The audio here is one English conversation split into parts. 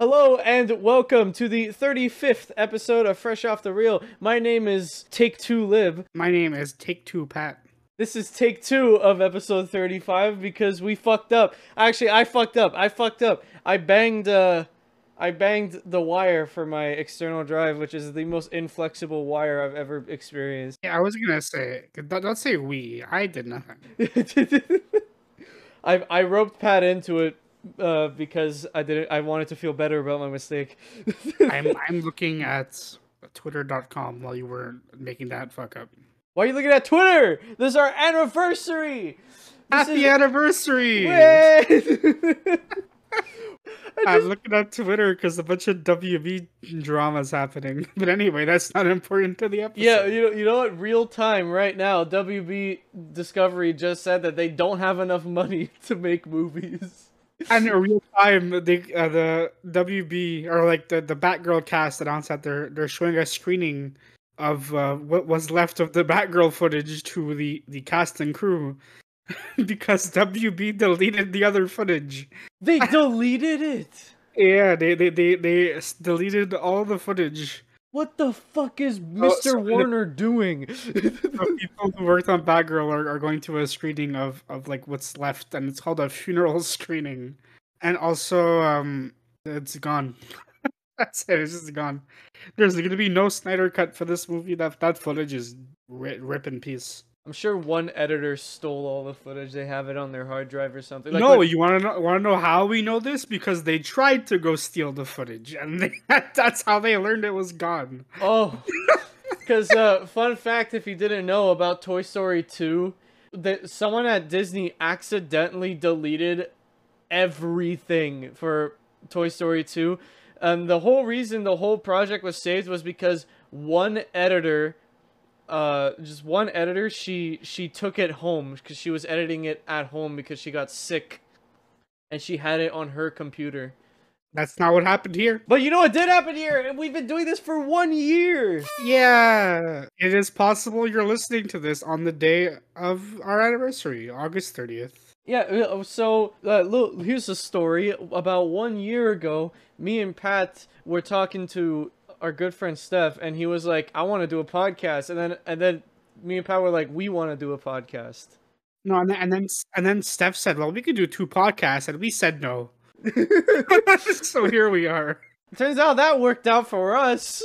Hello and welcome to the 35th episode of Fresh Off the Reel. My name is Take Two Lib. My name is Take Two Pat. This is take two of episode 35 because we fucked up. Actually, I fucked up. I fucked up. I banged, uh, I banged the wire for my external drive, which is the most inflexible wire I've ever experienced. Yeah, I was gonna say, don't, don't say we. I did nothing. I I roped Pat into it uh, because I didn't. I wanted to feel better about my mistake. I'm I'm looking at twitter.com while you were making that fuck up. Why are you looking at Twitter? This is our anniversary. This Happy is- anniversary! I I'm just- looking at Twitter because a bunch of WB dramas happening. But anyway, that's not important to the episode. yeah, you know, you know what? Real time right now, WB Discovery just said that they don't have enough money to make movies. And in real time, they, uh, the WB or like the the Batgirl cast announced that they're they're showing a screening of uh, what was left of the Batgirl footage to the the cast and crew because WB deleted the other footage. They deleted it. Yeah, they they they, they deleted all the footage. What the fuck is Oh, Mr. so the- Warner doing? The people who worked on Batgirl are, are going to a screening of of like what's left, and it's called a funeral screening. And also, um, it's gone. That's it. It's just gone. There's going to be no Snyder cut for this movie. That that footage is ri- rip in peace. I'm sure one editor stole all the footage. They have it on their hard drive or something. Like, no, like- you want to know? Want to know how we know this? Because they tried to go steal the footage, and they, that's how they learned it was gone. Oh, because uh, fun fact, if you didn't know about Toy Story 2, that someone at Disney accidentally deleted everything for Toy Story 2. And the whole reason the whole project was saved was because one editor, uh, just one editor, she she took it home because she was editing it at home because she got sick, and she had it on her computer. That's not what happened here. But you know what did happen here? And we've been doing this for one year. Yeah, it is possible you're listening to this on the day of our anniversary, August 30th. Yeah, uh, so uh, look, here's a story. About one year ago, me and Pat were talking to our good friend Steph, and he was like, "I want to do a podcast," and then and then me and Pat were like, "We want to do a podcast." No, and then, and then and then Steph said, "Well, we could do two podcasts," and we said no. so here we are. Turns out that worked out for us.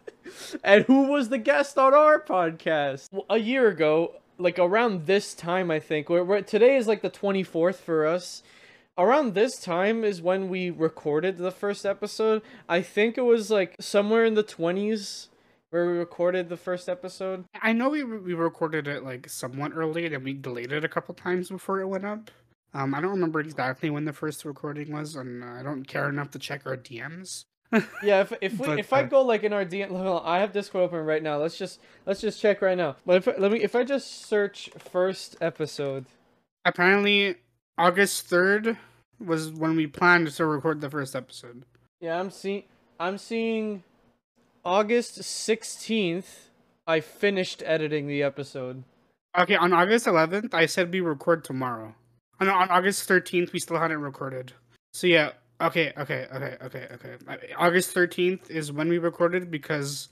and who was the guest on our podcast? A year ago, like around this time, I think. We're, today is like the 24th for us. Around this time is when we recorded the first episode. I think it was like somewhere in the 20s where we recorded the first episode. I know we we recorded it like somewhat early, and then we delayed it a couple times before it went up. Um, I don't remember exactly when the first recording was, and uh, I don't care enough to check our DMs. Yeah, if if we, But, if I uh, go like in our DM, on, I have Discord open right now. Let's just let's just check right now. But if let me if I just search first episode. Apparently, August third was when we planned to record the first episode. Yeah, I'm seeing I'm seeing August 16th. I finished editing the episode. Okay, on August 11th, I said we record tomorrow. Oh, on, on August 13th, we still hadn't recorded. So yeah, okay, okay, okay, okay, okay. August 13th is when we recorded because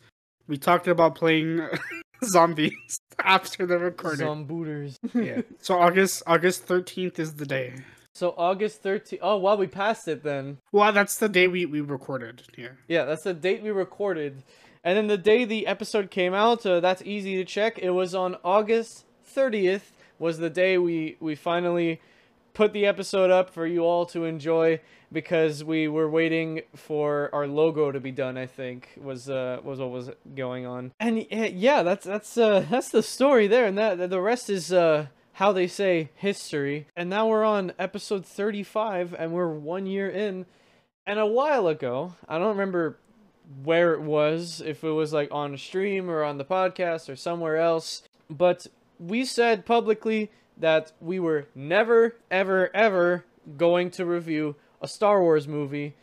we talked about playing zombies after the recording. Zombooters. yeah. So August August 13th is the day. So August 13th. Oh, wow, we passed it then. Well, that's the day we we recorded. Yeah. Yeah, that's the date we recorded. And then the day the episode came out, uh, that's easy to check. It was on August 30th was the day we we finally put the episode up for you all to enjoy because we were waiting for our logo to be done, I think was uh was what was going on. And uh, yeah, that's that's uh that's the story there and that the rest is uh how they say history. And now we're on episode 35 and we're 1 year in. And a while ago, I don't remember where it was, if it was like on a stream or on the podcast or somewhere else, but we said publicly that we were never, ever, ever going to review a Star Wars movie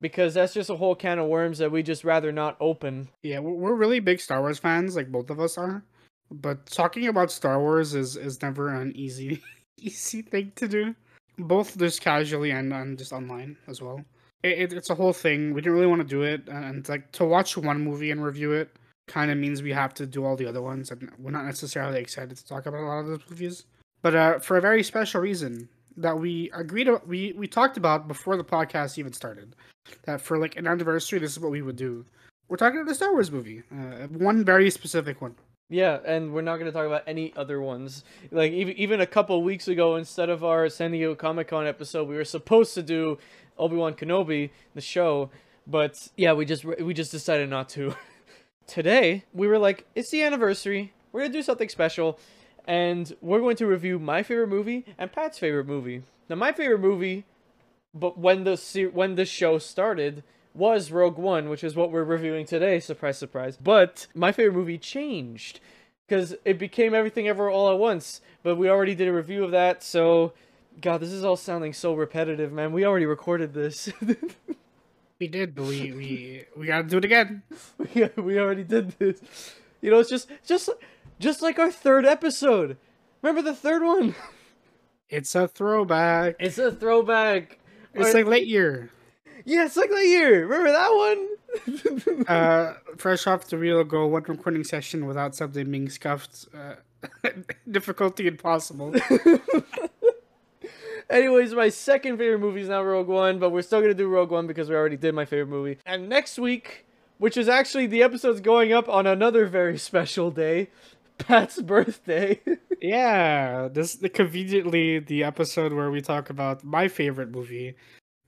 because that's just a whole can of worms that we just rather not open. Yeah, we're really big Star Wars fans, like both of us are. But talking about Star Wars is is never an easy easy thing to do. Both just casually and, and just online as well. it, it, it's a whole thing. We didn't really want to do it, and like to watch one movie and review it kind of means we have to do all the other ones, and we're not necessarily excited to talk about a lot of those movies. But uh, for a very special reason that we agreed, we we talked about before the podcast even started, that for like an anniversary, this is what we would do. We're talking about the Star Wars movie, uh, one very specific one. Yeah, and we're not going to talk about any other ones. Like even even a couple weeks ago, instead of our San Diego Comic Con episode, we were supposed to do Obi Wan Kenobi, the show, but yeah, we just we just decided not to. Today, we were like, it's the anniversary. We're gonna do something special, and we're going to review my favorite movie and Pat's favorite movie. Now, my favorite movie, but when the when the show started was Rogue One, which is what we're reviewing today. Surprise, surprise. But my favorite movie changed because it became Everything Ever All at Once. But we already did a review of that, so God, this is all sounding so repetitive, man. We already recorded this. we did, but we we we gotta do it again. we we already did this. You know, it's just just just like our third episode. Remember the third one? It's a throwback. It's a throwback. It's like late year. Yeah, it's like that year. Remember that one? uh, fresh off the reel, go one recording session without something being scuffed. Uh, difficulty impossible. Anyways, my second favorite movie is now Rogue One, but we're still gonna do Rogue One because we already did my favorite movie. And next week, which is actually the episode's going up on another very special day, Pat's birthday. yeah, this the conveniently the episode where we talk about my favorite movie,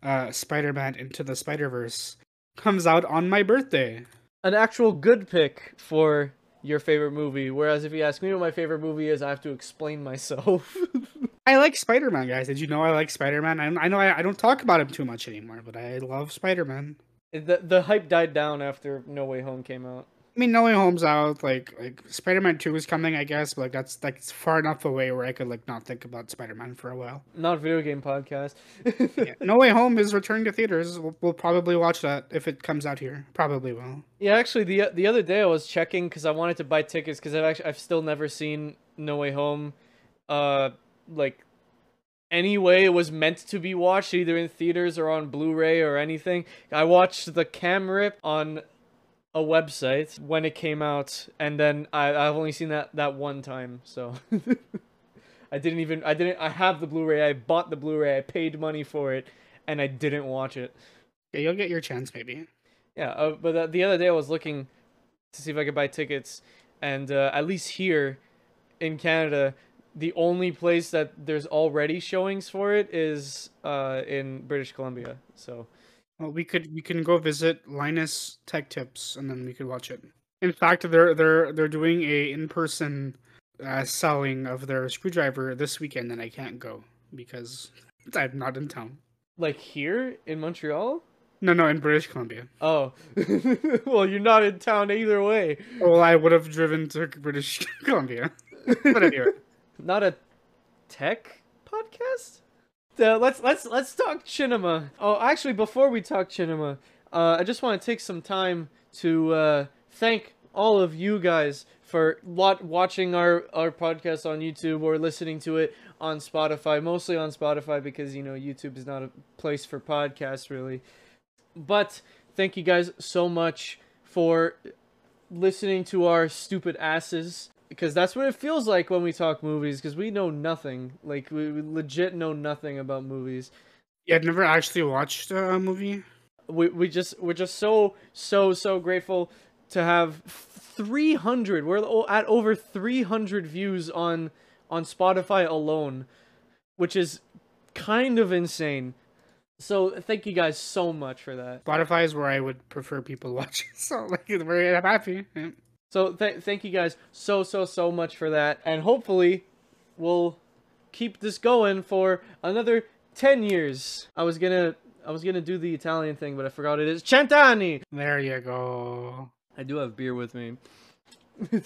uh, Spider-Man Into the Spider-Verse comes out on my birthday. An actual good pick for your favorite movie. Whereas if you ask me what my favorite movie is, I have to explain myself. I like Spider-Man, guys. Did you know I like Spider-Man? I, I know I, I don't talk about him too much anymore, but I love Spider-Man. The the hype died down after No Way Home came out. I mean, No Way Home's out. Like, like Spider Man Two is coming, I guess. But like, that's like far enough away where I could like not think about Spider Man for a while. Not video game podcast. yeah. No Way Home is returning to theaters. We'll, we'll, probably watch that if it comes out here. Probably will. Yeah, actually, the the other day I was checking because I wanted to buy tickets because I've actually I've still never seen No Way Home, uh, like anyway it was meant to be watched either in theaters or on blu-ray or anything i watched the cam rip on a website when it came out, and then I I've only seen that that one time, so I didn't even I didn't I have the Blu-ray. I bought the Blu-ray. I paid money for it, and I didn't watch it. Yeah, you'll get your chance maybe. Yeah, uh, but the, the other day I was looking to see if I could buy tickets, and uh, at least here in Canada, the only place that there's already showings for it is uh, in British Columbia. So well, we could we can go visit Linus Tech Tips and then we could watch it. In fact, they're they're they're doing a in person uh, selling of their screwdriver this weekend, and I can't go because I'm not in town. Like here in Montreal? No, no, in British Columbia. Oh, well, you're not in town either way. Well, I would have driven to British Columbia, but anyway, not a tech podcast uh, let's let's let's talk cinema. Oh, actually, before we talk cinema, uh, I just want to take some time to uh, thank all of you guys for lot watching our our podcast on YouTube or listening to it on Spotify. Mostly on Spotify because you know YouTube is not a place for podcasts really. But thank you guys so much for listening to our stupid asses because that's what it feels like when we talk movies because we know nothing. Like we, we, legit know nothing about movies. Yeah i've never actually watched a movie. We, we just we're just so so so grateful to have 300 we're at over 300 views on on spotify alone which is kind of insane. So thank you guys so much for that. Spotify is where i would prefer people watch so like it's very happy. Yeah. So th- thank you guys so so so much for that, and hopefully we'll keep this going for another ten years. I was gonna I was gonna do the Italian thing, but I forgot it is Cent'anni. There you go. I do have beer with me.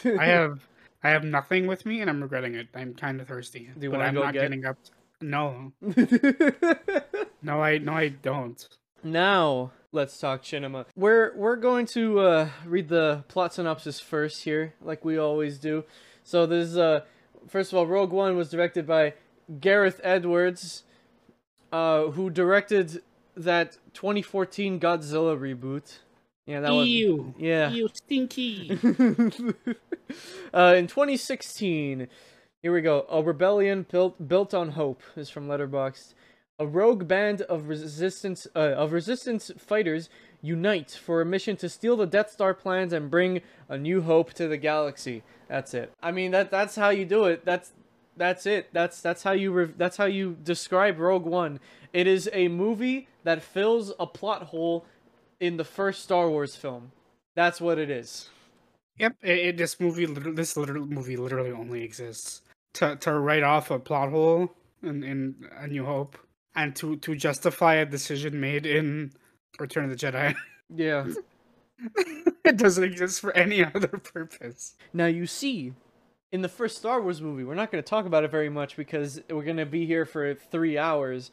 I have I have nothing with me, and I'm regretting it. I'm kind of thirsty. Do you want to go not get? Getting up. To... No. no, I no I don't. Now let's talk cinema. We're we're going to uh, read the plot synopsis first here, like we always do. So this is uh, first of all, Rogue One was directed by Gareth Edwards, uh, who directed that 2014 Godzilla reboot. Yeah, that was Ew. yeah. Ew, stinky. uh, in 2016, here we go. A rebellion built built on hope is from Letterboxd. A rogue band of resistance uh, of resistance fighters unite for a mission to steal the Death Star plans and bring a new hope to the galaxy. That's it. I mean that that's how you do it. That's that's it. That's that's how you that's how you describe Rogue One. It is a movie that fills a plot hole in the first Star Wars film. That's what it is. Yep, it, it, this movie, this literal movie, literally only exists to to write off a plot hole in, in A New Hope and to to justify a decision made in Return of the Jedi. Yeah. it doesn't exist for any other purpose. Now you see, in the first Star Wars movie, we're not going to talk about it very much because we're going to be here for three hours.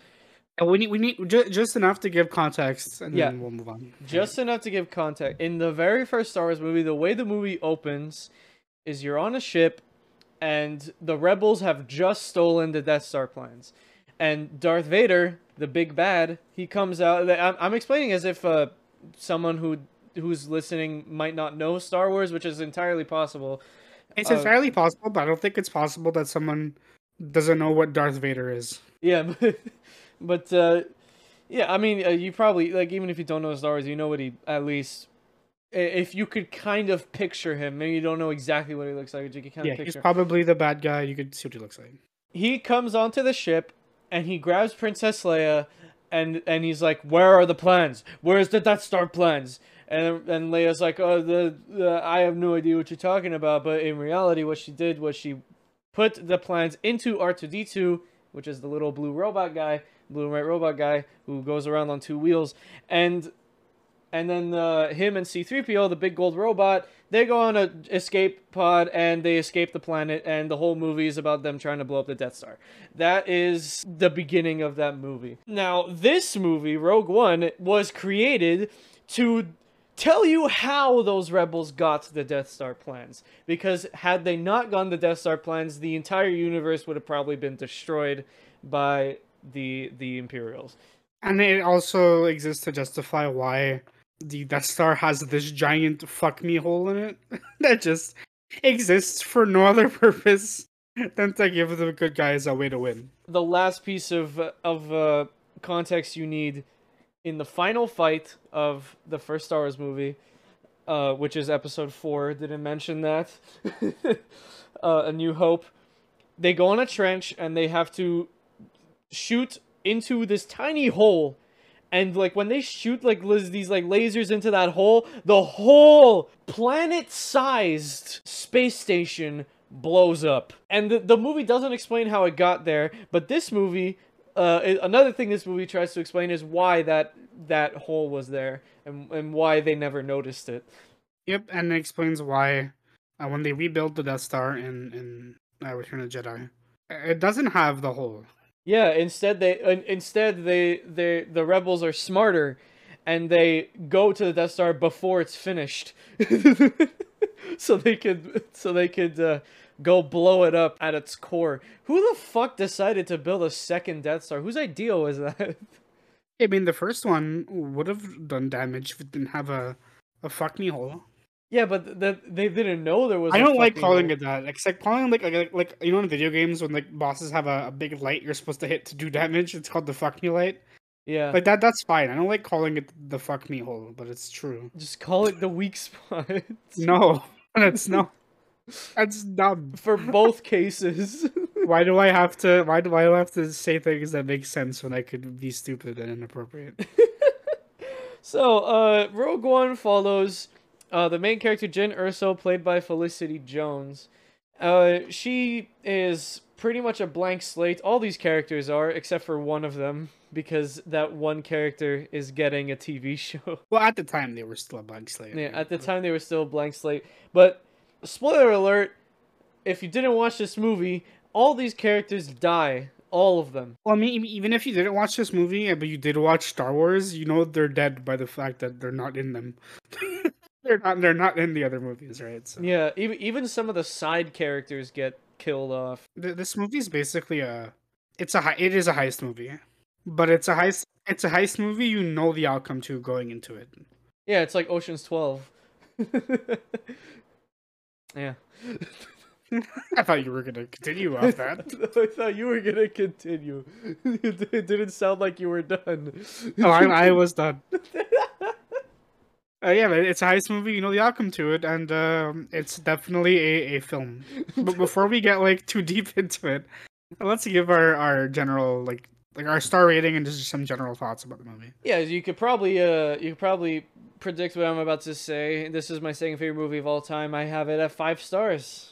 And we need we need just, just enough to give context, and Yeah. then we'll move on. Just enough to give context. In the very first Star Wars movie, the way the movie opens is you're on a ship, and the rebels have just stolen the Death Star plans, and Darth Vader, the big bad, he comes out. I'm, I'm explaining as if uh, someone who who's listening might not know Star Wars, which is entirely possible. It's Uh, entirely possible, but I don't think it's possible that someone doesn't know what Darth Vader is. Yeah, but, but uh, yeah, I mean, uh, you probably like even if you don't know Star Wars, you know what he at least. If you could kind of picture him, maybe you don't know exactly what he looks like, but you can kind Yeah, of he's probably the bad guy. You could see what he looks like. he comes onto the ship and he grabs Princess Leia, and and he's like, "Where are the plans? Where's the Death Star plans?" And and Leia's like, "Oh, the, the I have no idea what you're talking about." But in reality, what she did was she put the plans into R2D2, which is the little blue robot guy, blue and white robot guy who goes around on two wheels, and and then uh, him and C3PO, the big gold robot, they go on a escape pod and they escape the planet, and the whole movie is about them trying to blow up the Death Star. That is the beginning of that movie. Now, this movie, Rogue One, was created to tell you how those rebels got the Death Star plans. Because had they not gotten the Death Star plans, the entire universe would have probably been destroyed by the the Imperials. And it also exists to justify why the Death Star has this giant fuck me hole in it that just exists for no other purpose than to give the good guys a way to win. the last piece of of uh, context you need in the final fight of the first Star Wars movie, uh, which is Episode Four. Didn't mention that. uh, a New Hope. They go in a trench and they have to shoot into this tiny hole. And like when they shoot like las- these like lasers into that hole, the whole planet-sized space station blows up. And the, the movie doesn't explain how it got there, but this movie, uh, another thing this movie tries to explain is why that that hole was there and and why they never noticed it. Yep, and it explains why uh, when they rebuild the Death Star in in uh, Return of the Jedi, it doesn't have the hole. Yeah, instead they instead they they the rebels are smarter and they go to the Death Star before it's finished. so they could so they could uh, go blow it up at its core. Who the fuck decided to build a second Death Star? Whose idea was that? I mean, the first one would have done damage if it didn't have a a fuck me hole. Yeah, but th- they didn't know there was I don't like calling hole. it that. Like, like calling like, like like you know in video games when like bosses have a, a big light you're supposed to hit to do damage. It's called the fuck me light. Yeah. Like that. That's fine. I don't like calling it the fuck me hole, but it's true. Just call it the weak spot. No, that's no. That's dumb. For both cases. Why do I have to? Why do I have to say things that make sense when I could be stupid and inappropriate? So, uh, Rogue One follows uh, the main character, Jyn Erso, played by Felicity Jones. Uh, she is pretty much a blank slate. All these characters are, except for one of them, because that one character is getting a TV show. Well, at the time they were still a blank slate. yeah, at the time they were still a blank slate. But, spoiler alert, if you didn't watch this movie, all these characters die. All of them. Well, I mean, even if you didn't watch this movie, but you did watch Star Wars, you know they're dead by the fact that they're not in them. they're not. They're not in the other movies, right? So Yeah, even, even some of the side characters get killed off. this movie is basically a. It's a. hei- It is a heist movie, but it's a heist. it's a heist movie. You know the outcome to going into it. Yeah, it's like Ocean's Twelve. yeah. I thought you were gonna continue off that. I thought you were gonna continue. It didn't sound like you were done. oh, I, I was done. Uh, yeah, but it's a heist movie. You know the outcome to it, and um, it's definitely a, a film. But before we get like too deep into it, let's give our, our general like like our star rating and just some general thoughts about the movie. Yeah, you could probably uh you could probably predict what I'm about to say. This is my second favorite movie of all time. I have it at five stars.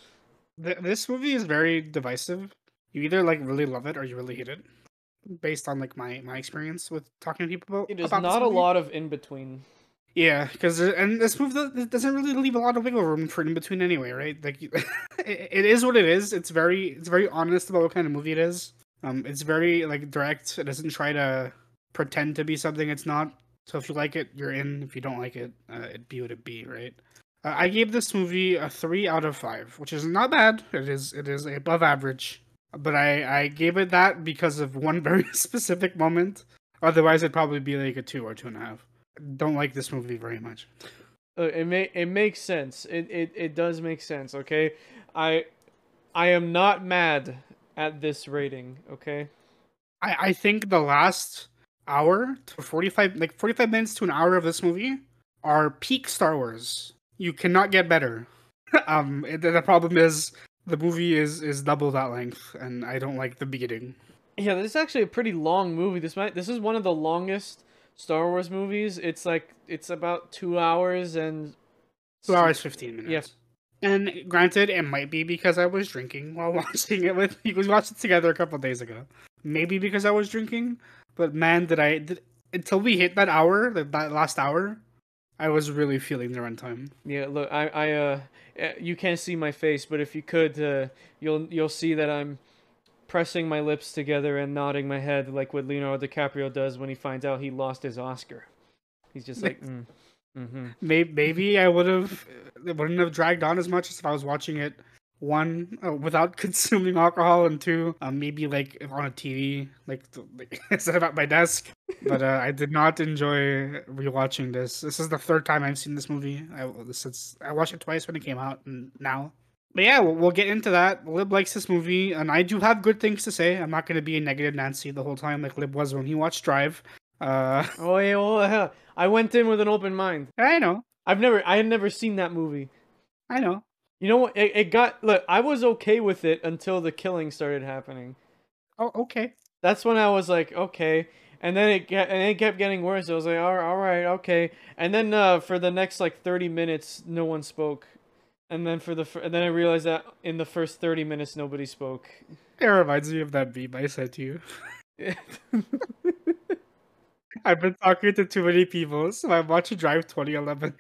Th- this movie is very divisive. You either like really love it or you really hate it, based on like my my experience with talking to people. It is not a lot of in between. Yeah, because and this movie doesn't really leave a lot of wiggle room for in between anyway, right? Like, it, it is what it is. It's very it's very honest about what kind of movie it is. Um, it's very like direct. It doesn't try to pretend to be something it's not. So if you like it, you're in. If you don't like it, uh, it be what it be, right? Uh, I gave this movie a three out of five, which is not bad. It is it is above average, but I I gave it that because of one very specific moment. Otherwise, it'd probably be like a two or two and a half. Don't like this movie very much. Uh, it may it makes sense. It, it it does make sense. Okay, I I am not mad at this rating. Okay. I I think the last hour to forty five like forty five minutes to an hour of this movie are peak Star Wars. You cannot get better. um, it- the problem is the movie is is double that length, and I don't like the beginning. Yeah, this is actually a pretty long movie. This might this is one of the longest Star Wars movies. It's like it's about two hours and Two hours fifteen minutes. Yep. And granted, it might be because I was drinking while watching it with you. We watched it together a couple days ago. Maybe because I was drinking, but man, did I did, until we hit that hour, that, that last hour, I was really feeling the runtime. Yeah, look, I, I, uh, eh, you can't see my face, but if you could, uh, you'll, you'll see that I'm pressing my lips together and nodding my head like what Leonardo DiCaprio does when he finds out he lost his Oscar. He's just like, mm, mm-hmm. Maybe, maybe I would have it wouldn't have dragged on as much as if I was watching it one uh, without consuming alcohol, and two, um, maybe like on a TV, like, like instead of at my desk. But uh, I did not enjoy rewatching this. This is the third time I've seen this movie. I since I watched it twice when it came out, and now. But yeah, we'll, we'll get into that. Lib likes this movie, and I do have good things to say. I'm not going to be a negative Nancy the whole time like Lib was when he watched Drive. Uh, Oh yeah, well, hell, I went in with an open mind. I know, I've never, I had never seen that movie. I know. You know what? It, it got look. I was okay with it until the killing started happening. Oh, okay. That's when I was like, okay. And then it get, and it kept getting worse. I was like, all, all right, okay. And then uh, for the next like thirty minutes, no one spoke. And then for the fir- and then I realized that in the first thirty minutes, nobody spoke. It reminds me of that meme I sent to you. I've been talking to too many people, so I'm watching Drive 2011.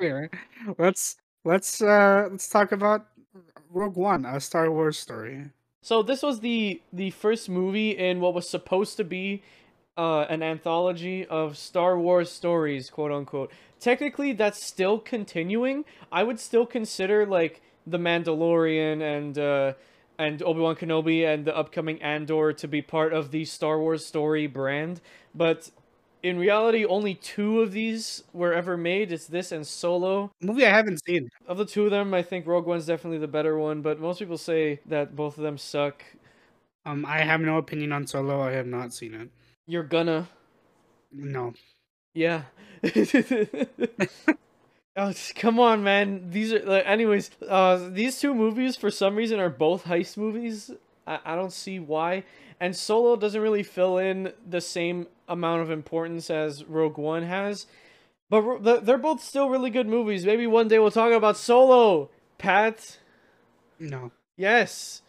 Anyway, let's let's uh let's talk about Rogue One, a Star Wars story. So this was the the first movie in what was supposed to be uh, an anthology of Star Wars stories, quote unquote. Technically, that's still continuing. I would still consider like the Mandalorian and uh, and Obi Wan Kenobi and the upcoming Andor to be part of the Star Wars story brand, but in reality, only two of these were ever made. It's this and Solo. Movie I haven't seen. Of the two of them, I think Rogue One's definitely the better one, but most people say that both of them suck. Um, I have no opinion on Solo. I have not seen it. You're gonna. No. Yeah. oh, come on, man. These are like, anyways. Uh, these two movies for some reason are both heist movies. I, I don't see why. And Solo doesn't really fill in the same amount of importance as Rogue One has. But they're both still really good movies. Maybe one day we'll talk about Solo, Pat. No. Yes.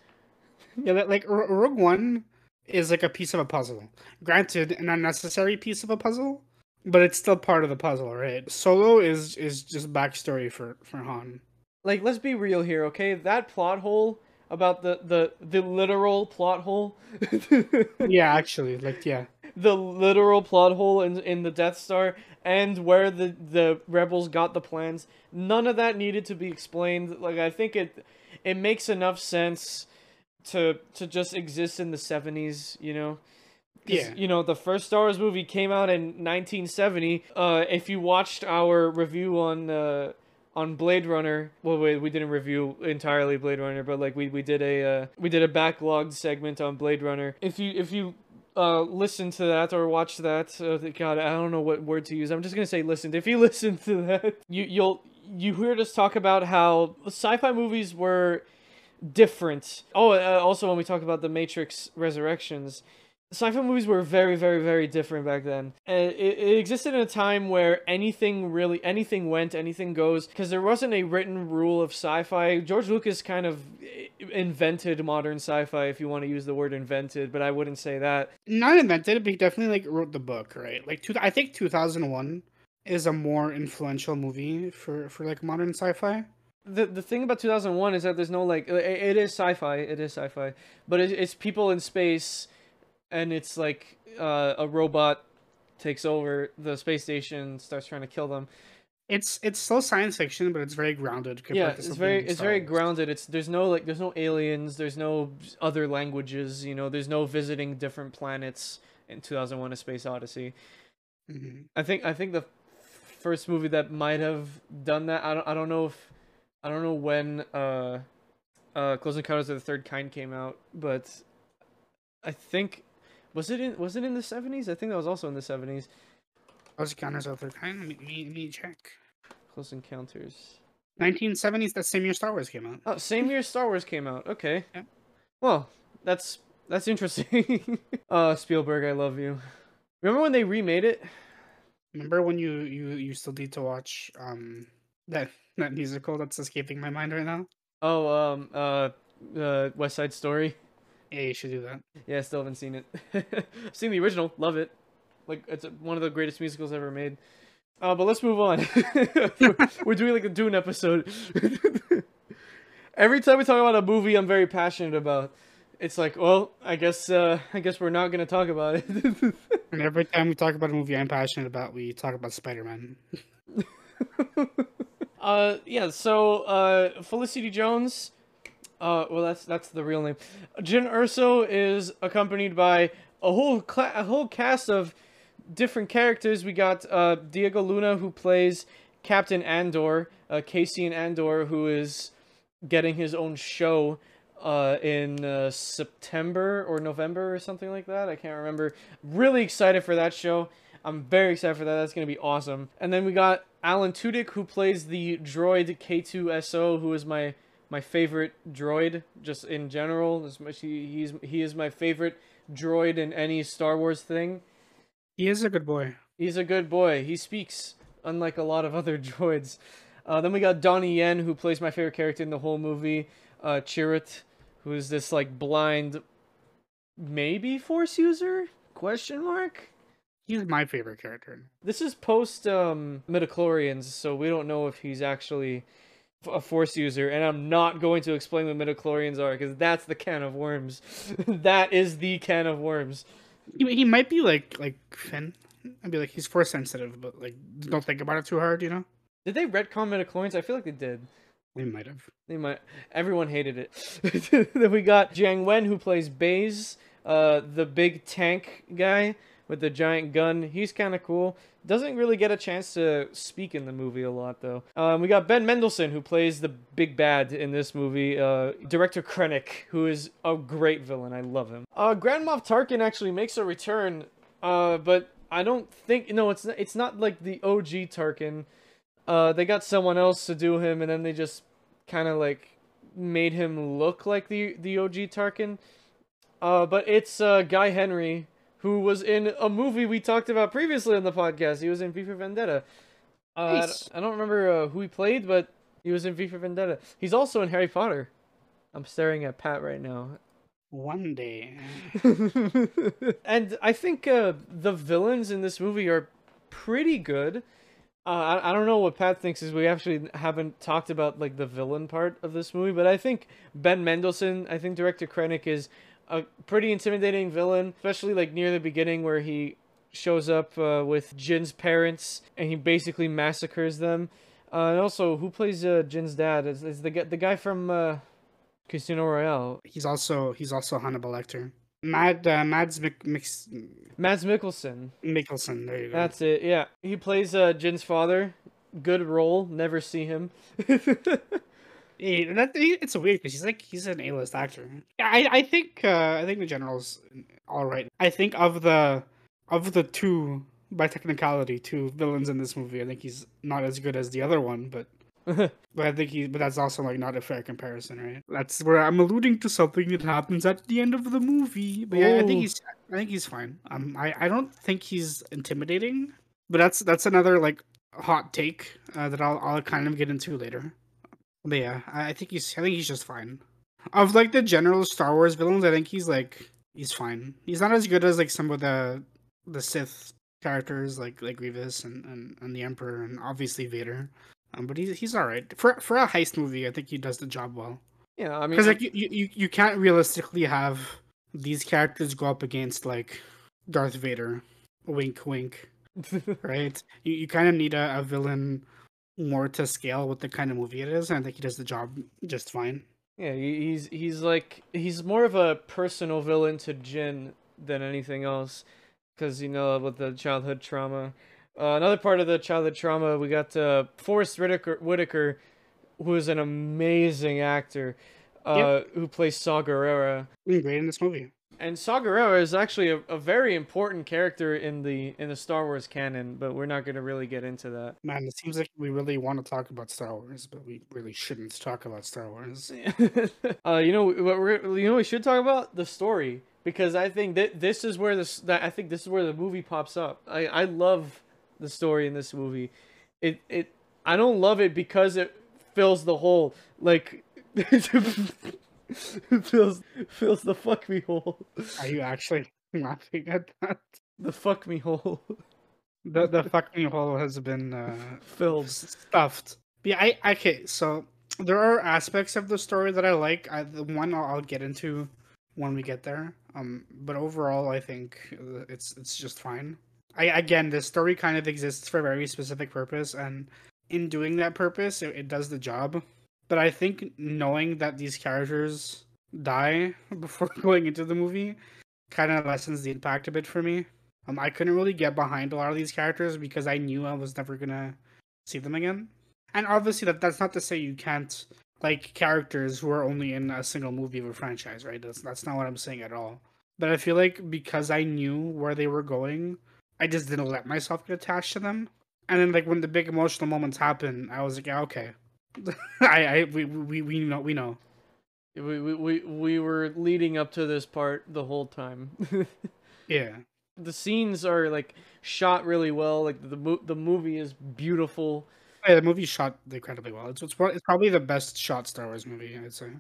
Yeah, li- like Ro- Rogue One is like a piece of a puzzle. Granted, an unnecessary piece of a puzzle, but it's still part of the puzzle, right? Solo is is just backstory for for Han. like let's be real here okay that plot hole about the the the literal plot hole Yeah, actually, like yeah. the literal plot hole in in the death star and where the the rebels got the plans none of that needed to be explained like i think it it makes enough sense to to just exist in the 70s you know Yeah. You know, the first Star Wars movie came out in 1970. Uh, if you watched our review on uh, on Blade Runner, well, we, we didn't review entirely Blade Runner, but like we, we did a uh, we did a backlogged segment on Blade Runner. If you if you uh, listen to that or watch that, uh, God, I don't know what word to use. I'm just gonna say listened. If you listen to that, you you'll you heard us talk about how sci-fi movies were different. Oh, uh, also when we talk about the Matrix Resurrections, sci-fi movies were very, very, very different back then. And it, it existed in a time where anything really, anything went, anything goes, because there wasn't a written rule of sci-fi. George Lucas kind of invented modern sci-fi, if you want to use the word invented, but I wouldn't say that. Not invented, but he definitely like wrote the book, right? Like, two, I think two thousand one is a more influential movie for for like modern sci-fi. The the thing about 2001 is that there's no like it, it is sci-fi it is sci-fi but it, it's people in space and it's like uh, a robot takes over the space station starts trying to kill them It's it's still science fiction, but it's very grounded. yeah it's very it's very grounded it's there's no like there's no aliens there's no other languages you know there's no visiting different planets in 2001 a space odyssey Mhm. I think I think the first movie that might have done that. I don't I don't know if I don't know when uh uh Close Encounters of the Third Kind came out, but I think was it in was it in the seventies? I think that was also in the seventies. Close Encounters of the Third Kind. Let me, let me, check. Close Encounters. 1970s. That same year Star Wars came out. Oh, same year Star Wars came out. Okay. Yeah. Well, that's that's interesting. uh Spielberg, I love you. Remember when they remade it? Remember when you you you still need to watch um that that musical that's escaping my mind right now? Oh, um uh uh West Side Story. Yeah, you should do that. Yeah, I still haven't seen it. I've seen the original, love it. Like it's one of the greatest musicals ever made. Uh, but let's move on. We're doing like a Dune episode. Every time we talk about a movie, I'm very passionate about. It's like, well, I guess, uh, I guess we're not gonna talk about it. And every time we talk about a movie I'm passionate about, we talk about Spider Man. Uh, yeah. So, uh, Felicity Jones. Uh, well, that's that's the real name. Jyn Erso is accompanied by a whole cla- a whole cast of different characters. We got uh, Diego Luna who plays Captain Andor, uh, and Andor, who is getting his own show uh, in uh, September or November or something like that. I can't remember. Really excited for that show. I'm very excited for that. That's gonna be awesome. And then we got Alan Tudyk who plays the droid K2SO, who is my my favorite droid just in general. As much he, he's he is my favorite droid in any Star Wars thing. He is a good boy. He's a good boy. He speaks, unlike a lot of other droids. Uh, then we got Donnie Yen, who plays my favorite character in the whole movie, uh, Chirrut, who is this like blind, maybe Force user? Question mark. He's my favorite character. This is post um, midichlorians, so we don't know if he's actually a Force user. And I'm not going to explain what midichlorians are because that's the can of worms. that is the can of worms. He, he might be like like Finn. I'd be like he's force sensitive, but like don't think about it too hard, you know. Did they retcon midichlorians? I feel like they did. They might have. They might. Everyone hated it. then we got Jiang Wen who plays Baze, uh, the big tank guy with the giant gun. He's kind of cool. Doesn't really get a chance to speak in the movie a lot though. Um, we got Ben Mendelsohn who plays the big bad in this movie. Uh, Director Krennic, who is a great villain. I love him. Uh, Grand Moff Tarkin actually makes a return. Uh, but I don't think no, it's it's not like the OG Tarkin. Uh, they got someone else to do him, and then they just kind of like made him look like the the OG Tarkin. Uh, but it's uh, Guy Henry who was in a movie we talked about previously on the podcast. He was in V for Vendetta. Uh, I Nice. don't- I don't remember uh, who he played, but he was in V for Vendetta. He's also in Harry Potter. I'm staring at Pat right now. One day. and I think uh, the villains in this movie are pretty good. Uh, I, I don't know what Pat thinks is we actually haven't talked about like the villain part of this movie, but I think Ben Mendelsohn, I think director Krennic is a pretty intimidating villain, especially like near the beginning where he shows up uh, with Jyn's parents and he basically massacres them. Uh, and also, who plays uh, Jyn's dad? Is, is the guy the guy from uh, Casino Royale? He's also he's also Hannibal Lecter. Mad uh, Mads Mik- Mix- Mads Mikkelsen. Mikkelsen. There you go. That's it. Yeah, he plays uh, Jyn's father. Good role. Never see him. Yeah, that, it's weird because he's like he's an A-list actor. I I think uh, I think the general's all right. I think of the of the two by technicality two villains in this movie, I think he's not as good as the other one, but but I think he but that's also like not a fair comparison, right? That's where I'm alluding to something that happens at the end of the movie. But yeah, I think he's I think he's fine. Um, I I don't think he's intimidating, but that's that's another like hot take uh, that I'll I'll kind of get into later. But yeah, I I think he's I think he's just fine. Of like the general Star Wars villains, I think he's like he's fine. He's not as good as like some of the the Sith characters like like Grievous and, and, and the Emperor and obviously Vader. Um, but he's he's all right for for a heist movie. I think he does the job well. yeah, I mean, Because like you, you you- you can't realistically have these characters go up against like Darth Vader, wink wink, right? You you kind of need a, a villain more to scale with the kind of movie it is, and I think he does the job just fine. yeah, he's he's like he's more of a personal villain to Jyn than anything else, because you know with the childhood trauma. Uh, another part of the childhood trauma, we got uh, Forest Whitaker, Whitaker, who is an amazing actor, uh, who plays Saw Gerrera. Great in this movie. And Saw Gerrera is actually a, a very important character in the in the Star Wars canon, but we're not going to really get into that. Man, it seems like we really want to talk about Star Wars, but we really shouldn't talk about Star Wars. uh, you know what we're you know we should talk about the story because I think that this is where this that I think this is where the movie pops up. I I love the story in this movie. It it I don't love it because it fills the hole like fills fills the fuck me hole. Are you actually laughing at that? The fuck me hole The the fuck me hole has been uh, filled. stuffed. Yeah, I okay. So there are aspects of the story that I like. I, the one I'll, I'll get into when we get there. Um, but overall, I think uh, it's it's just fine. I again, the story kind of exists for a very specific purpose, and in doing that purpose, it, it does the job. But I think knowing that these characters die before going into the movie kind of lessens the impact a bit for me. Um, I couldn't really get behind a lot of these characters because I knew I was never gonna see them again. And obviously, that that's not to say you can't like characters who are only in a single movie of a franchise, right? That's that's not what I'm saying at all. But I feel like because I knew where they were going, I just didn't let myself get attached to them. And then, like when the big emotional moments happen, I was like, yeah, okay, I, I, we, we, we know, we know. We, we we we were leading up to this part the whole time. Yeah, the scenes are like shot really well. Like the mo- the movie is beautiful. yeah the movie shot incredibly well. It's it's, it's probably the best shot Star Wars movie, I'd say.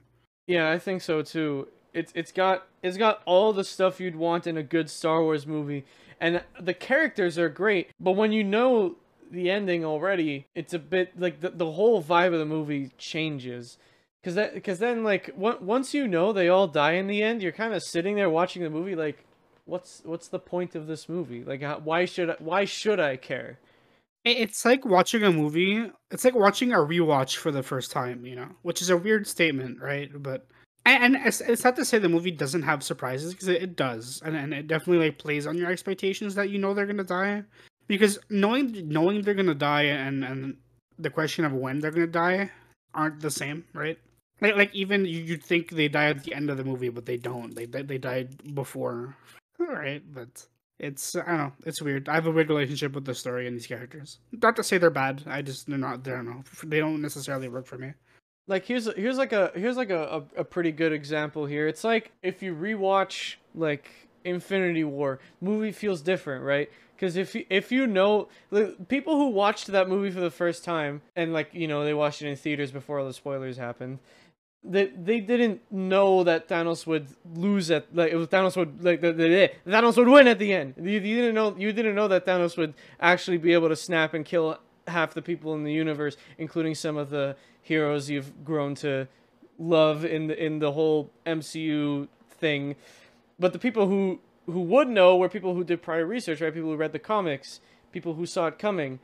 Yeah, I think so too. It's it's got it's got all the stuff you'd want in a good Star Wars movie, and the characters are great. But when you know the ending already, it's a bit like the the whole vibe of the movie changes. Cause that, cause then like on- once you know they all die in the end, you're kind of sitting there watching the movie like, what's what's the point of this movie? Like, how, why should I, why should I care? It's like watching a movie. It's like watching a rewatch for the first time, you know, which is a weird statement, right? But and, it's, it's not to say the movie doesn't have surprises because it, it does, and and it definitely like plays on your expectations that you know they're gonna die, because knowing knowing they're gonna die and and the question of when they're gonna die aren't the same, right? Like like even you you'd think they die at the end of the movie, but they don't. They they they died before, right? But it's I don't know. It's weird. I have a weird relationship with the story and these characters. Not to say they're bad. I just they're not. They don't know. They don't necessarily work for me. like here's here's like a here's like a, a, a pretty good example here. It's like if you rewatch like Infinity War, movie feels different, right? Because if you, if you know the people who watched that movie for the first time and like you know they watched it in theaters before all the spoilers happened, they they didn't know that Thanos would lose at like it was Thanos would like the, the, Thanos would win at the end. You, you didn't know you didn't know that Thanos would actually be able to snap and kill half the people in the universe, including some of the heroes you've grown to love in the in the whole MCU thing. But the people who who would know were people who did prior research, right? People who read the comics, people who saw it coming.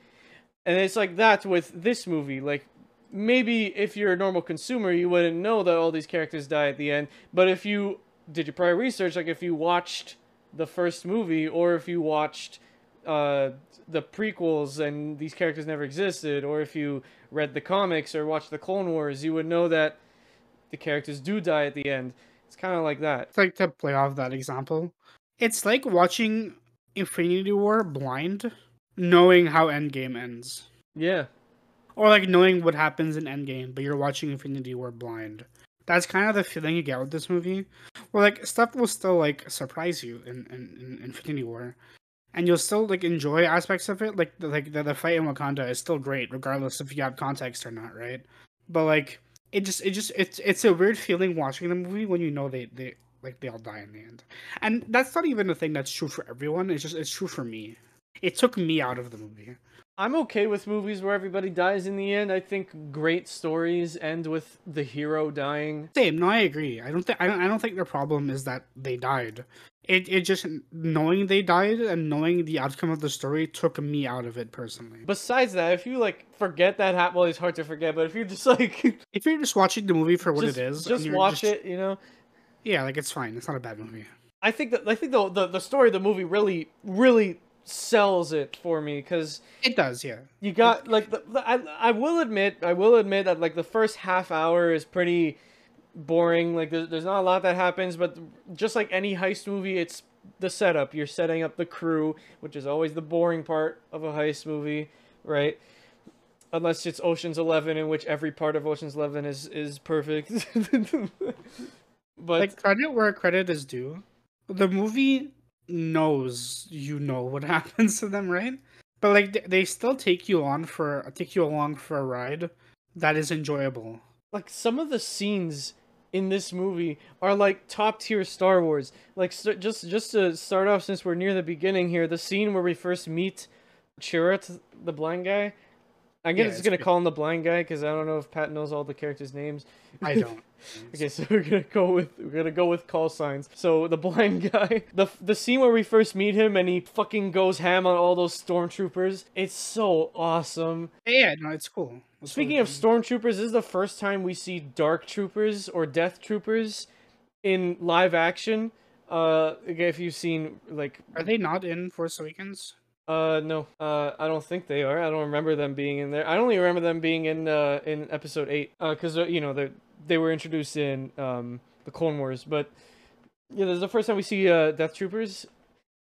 And it's like that with this movie. Like maybe if you're a normal consumer, you wouldn't know that all these characters die at the end. But if you did your prior research, like if you watched the first movie or if you watched uh, the prequels and these characters never existed, or if you read the comics or watched the Clone Wars, you would know that the characters do die at the end. It's kind of like that. It's like to play off that example. It's like watching Infinity War blind, knowing how Endgame ends. Yeah. Or like knowing what happens in Endgame, but you're watching Infinity War blind. That's kind of the feeling you get with this movie. Where like stuff will still like surprise you in, in, in Infinity War. And you'll still like enjoy aspects of it. Like the, like the, the fight in Wakanda is still great, regardless if you have context or not, right? But like it just it just it's it's a weird feeling watching the movie when you know they they like they all die in the end. And that's not even a thing that's true for everyone. It's just it's true for me. It took me out of the movie. I'm okay with movies where everybody dies in the end. I think great stories end with the hero dying. Same. No, I agree. I don't think I don't, I don't think the problem is that they died. It it just knowing they died and knowing the outcome of the story took me out of it personally. Besides that, if you like forget that happened, well, it's hard to forget. But if you're just like if you're just watching the movie for what just, it is, just watch just, it. You know. Yeah, like it's fine. It's not a bad movie. I think that I think the the, the story of the movie really really sells it for me because it does yeah. you got like the, the, I, I will admit i will admit that like the first half hour is pretty boring. Like there's, there's not a lot that happens but just like any heist movie it's the setup. You're setting up the crew which is always the boring part of a heist movie right? Unless it's oceans 11 in which every part of oceans 11 is is perfect but like credit where credit is due the movie knows you know what happens to them, right? But like they still take you on for take you along for a ride that is enjoyable. Like some of the scenes in this movie are like top tier Star Wars. Like st- just just to start off, since we're near the beginning here, the scene where we first meet Chirrut, the blind guy. I'm yeah, just gonna good. call him the blind guy because I don't know if Pat knows all the characters' names. I don't. okay, so we're gonna go with we're gonna go with call signs. So the blind guy, the the scene where we first meet him and he fucking goes ham on all those stormtroopers. It's so awesome. Yeah, no, it's cool. Speaking of stormtroopers, this is the first time we see dark troopers or death troopers in live action. Uh, if you've seen like, are they not in Force Awakens? Uh, no. Uh, I don't think they are. I don't remember them being in there. I only remember them being in uh in episode eight. Uh, cause uh, you know they they were introduced in um the Clone Wars, but yeah, this is the first time we see uh Death Troopers.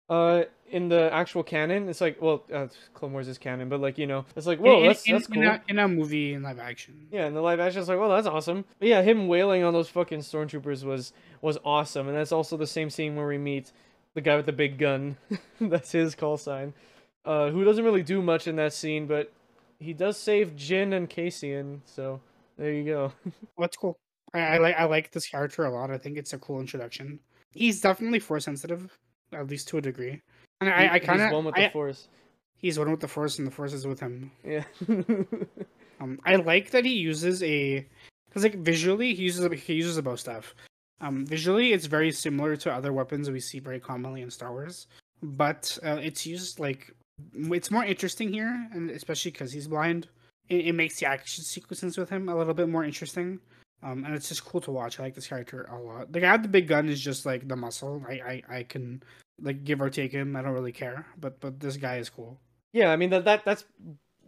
Uh, in the actual canon, it's like well, uh, Clone Wars is canon, but like you know, it's like whoa, in, that's in, that's cool. In a, in a, movie in live action. Yeah, in the live action, it's like well, that's awesome. But yeah, him wailing on those fucking stormtroopers was was awesome, and that's also the same scene where we meet the guy with the big gun. that's his call sign uh, who doesn't really do much in that scene, but he does save Jyn and Cassian, so there you go. What's cool. I, I, like I like this character a lot. I think it's a cool introduction. He's definitely force sensitive, at least to a degree. And I, I kind of one with the force. He's one with the force, and the force is with him. Yeah. um, I like that he uses a because like visually he uses a, he uses a bow staff. Um, visually it's very similar to other weapons we see very commonly in Star Wars, but uh, it's used like it's more interesting here, and especially because he's blind, it, it, makes the action sequences with him a little bit more interesting. Um, and it's just cool to watch. I like this character a lot. The guy with the big gun is just like the muscle. I, I, I can like give or take him. I don't really care, but but this guy is cool. Yeah, I mean that that that's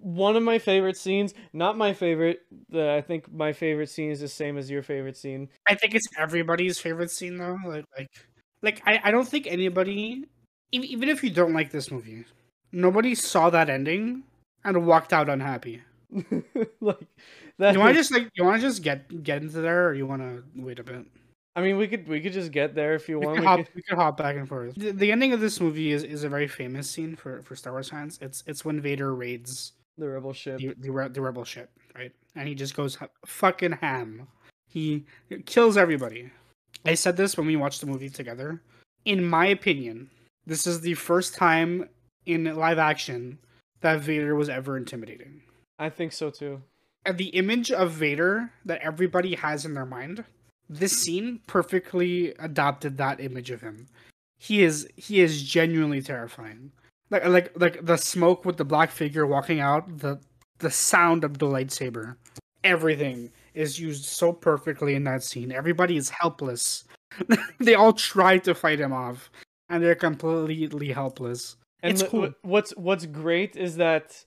one of my favorite scenes. Not my favorite. The I think my favorite scene is the same as your favorite scene. I think it's everybody's favorite scene though. Like like like I, I don't think anybody even if you don't like this movie, nobody saw that ending and walked out unhappy. like that. You want to just like you want to just get get into there, or you want to wait a bit? I mean, we could we could just get there if you we want. Could we, hop, could... we could hop back and forth. The, the, ending of this movie is, is a very famous scene for, for Star Wars fans. It's it's when Vader raids the rebel ship, the, the, the rebel ship, right? And he just goes fucking ham. He kills everybody. I said this when we watched the movie together. In my opinion, this is the first time in live action that Vader was ever intimidating. I think so too. And the image of Vader that everybody has in their mind, this scene perfectly adopted that image of him. He is he is genuinely terrifying. Like like like the smoke with the black figure walking out, the the sound of the lightsaber. Everything is used so perfectly in that scene. Everybody is helpless they all try to fight him off, and they're completely helpless. And it's cool. what's what's great is that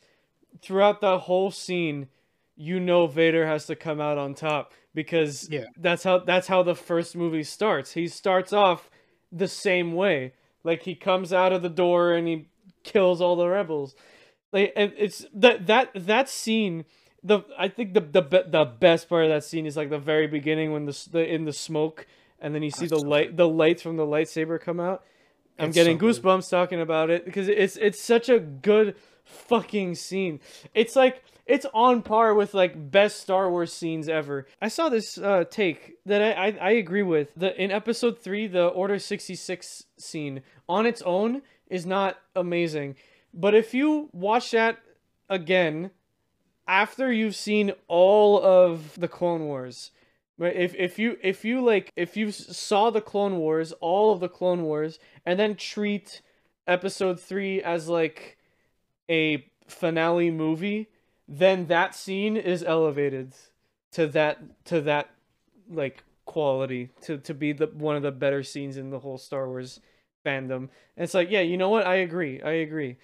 throughout the whole scene, you know Vader has to come out on top because Yeah. that's how that's how the first movie starts. He starts off the same way, like he comes out of the door and he kills all the rebels. Like and it's that that that scene. The I think the the the best part of that scene is like the very beginning when the the in the smoke and then you see the light the lights from the lightsaber come out. I'm It's getting so good. goosebumps talking about it because it's it's such a good fucking scene. It's like it's on par with like best Star Wars scenes ever. I saw this uh, take that I, I I agree with. The in Episode three, the Order sixty six scene on its own is not amazing, but if you watch that again after you've seen all of the Clone Wars, right? If if you if you like if you saw the Clone Wars, all of the Clone Wars, and then treat Episode three as like a finale movie, then that scene is elevated to that to that like quality to to be the one of the better scenes in the whole Star Wars fandom. And it's like, yeah, you know what? I agree. I agree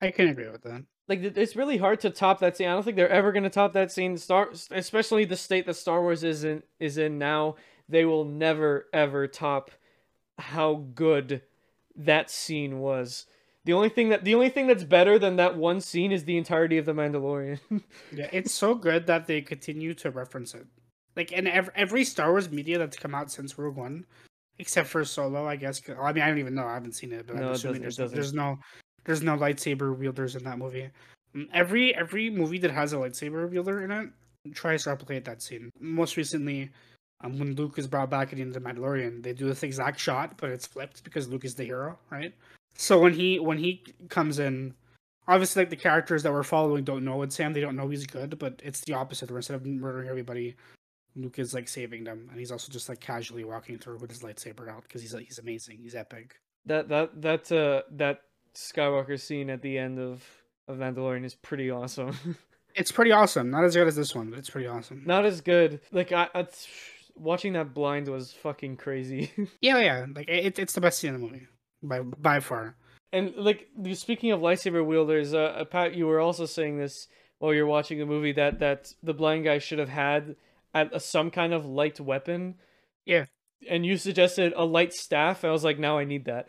I can agree with that. Like it's really hard to top that scene. I don't think they're ever gonna top that scene. Star, especially the state that Star Wars is in is in now. They will never ever top how good that scene was. The only thing that the only thing that's better than that one scene is the entirety of the Mandalorian. Yeah, it's so good that they continue to reference it. Like in every, every Star Wars media that's come out since Rogue One, except for Solo, I guess. I mean, I don't even know. I haven't seen it, but No, I'm assuming there's, there's no there's no lightsaber wielders in that movie. Mm, Every every movie that has a lightsaber wielder in it tries to replicate that scene. Most recently, um, when Luke is brought back in the Mandalorian, they do this exact shot, but it's flipped because Luke is the hero, right? So when he when he comes in, obviously like the characters that we're following don't know it's Sam. They don't know he's good, but it's the opposite. Where instead of murdering everybody, Luke is like saving them, and he's also just like casually walking through with his lightsaber out because he's he's amazing. He's epic. that that that's uh that Skywalker scene at the end of of Mandalorian is pretty awesome. It's pretty awesome. Not as good as this one, but it's pretty awesome. Not as good. Like I, I watching that blind was fucking crazy. Yeah, yeah. Like it, it's the best scene in the movie by by far. And like speaking of lightsaber wielders, uh, uh, Pat, you were also saying this while you're watching the movie that that the blind guy should have had at a, some kind of light weapon. Yeah. And you suggested a light staff. I was like, now I need that.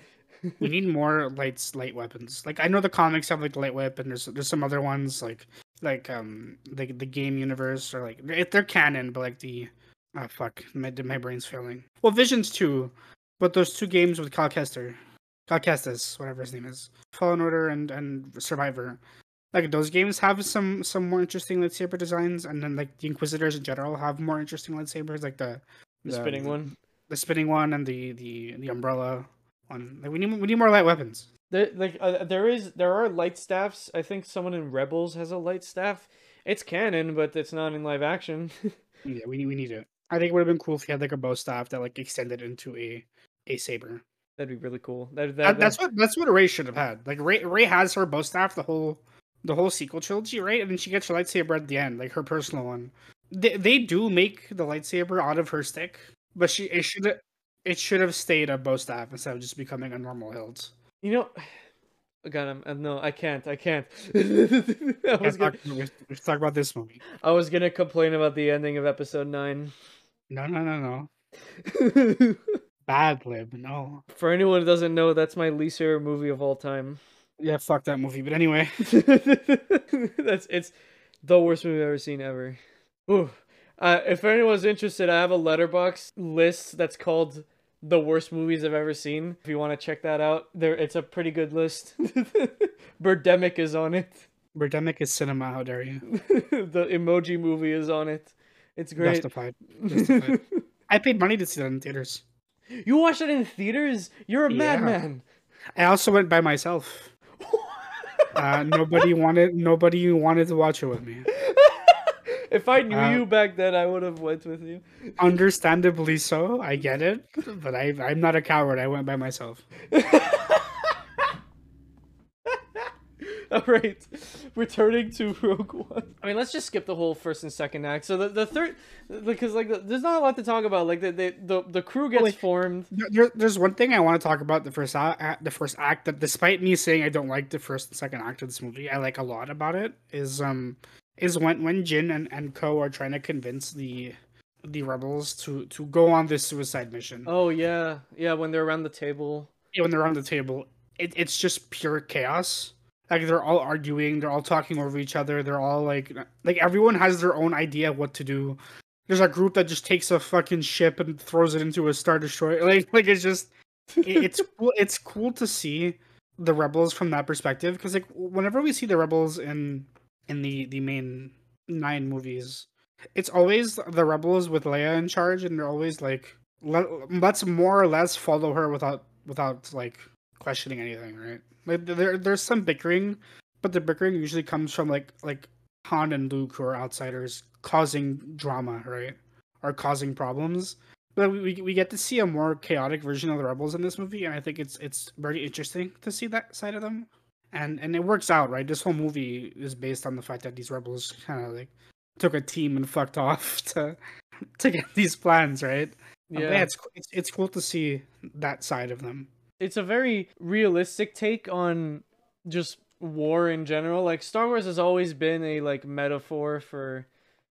We need more lights, light weapons. Like I know the comics have like the light whip, and there's there's some other ones like like um like the game universe or like if they're canon, but like the ah fuck my my brain's failing. Well, Visions too, but those two games with Cal Kester, Cal Kestis, whatever his name is, Fallen Order and and Survivor. Like those games have some some more interesting lightsaber designs, and then like the Inquisitors in general have more interesting lightsabers, like the The spinning one. the spinning one, and the the the umbrella one. Like we need we need more light weapons. There, like uh, there is there are light staffs. I think someone in Rebels has a light staff. It's canon, but it's not in live action. Yeah, we need we need it. I think it would have been cool if he had like a bow staff that like extended into a a saber. That'd be really cool. That, that, That, that's what that's what Rey should have had. Like Rey Rey has her bow staff the whole the whole sequel trilogy, right? And then she gets her lightsaber at the end, like her personal one. They they do make the lightsaber out of her stick, but she it should it should have stayed a bow staff instead of just becoming a normal hilt. you know. God, I'm, uh, no, I can't. I can't. I was Let's gonna, let's talk about this movie. I was gonna complain about the ending of episode nine. No, no, no, no. Bad lib, no. For anyone who doesn't know, that's my least favorite movie of all time. Yeah, fuck that movie. But anyway, that's it's the worst movie I've ever seen ever. Ooh. Uh, if anyone's interested, I have a Letterboxd list that's called the worst movies I've ever seen. If you want to check that out, there it's a pretty good list. Birdemic is on it. Birdemic is cinema. How dare you? the emoji movie is on it. It's great. Justified. Justified. I paid money to see that in theaters. You watched it in theaters? You're a Yeah. madman. I also went by myself. Uh, nobody wanted nobody wanted to watch it with me. If I knew Uh, you back then, I would have went with you. Understandably so, I get it, but I I'm not a coward. I went by myself. All right, returning to Rogue One. I mean, let's just skip the whole first and second act. So the, the third, because like the, there's not a lot to talk about. Like the the the, the crew gets Like, formed. There, there's one thing I want to talk about the first act, the first act that despite me saying I don't like the first and second act of this movie, I like a lot about it is um is when when Jyn and, and Co are trying to convince the the rebels to to go on this suicide mission. Oh yeah, yeah. When they're around the table. When they're on the table, it, it's just pure chaos. Like they're all arguing, they're all talking over each other, they're all like like everyone has their own idea of what to do. There's a group that just takes a fucking ship and throws it into a star destroyer. Like like it's just it- it's cool it's cool to see the rebels from that perspective because like whenever we see the rebels in in the the main nine movies. It's always the rebels with leia in charge and they're always like let, let's more or less follow her without without like questioning anything right? Like there there's some bickering but the bickering usually comes from like like han and luke who are outsiders causing drama right? Or causing problems. But we, we get to see a more chaotic version of the rebels in this movie and i think it's it's very interesting to see that side of them and and it works out right this whole movie is based on the fact that these rebels kind of like took a team and fucked off to to get these plans right Um, Yeah. it's, it's it's cool to see that side of them it's a very realistic take on just war in general. Like Star Wars has always been a like metaphor for,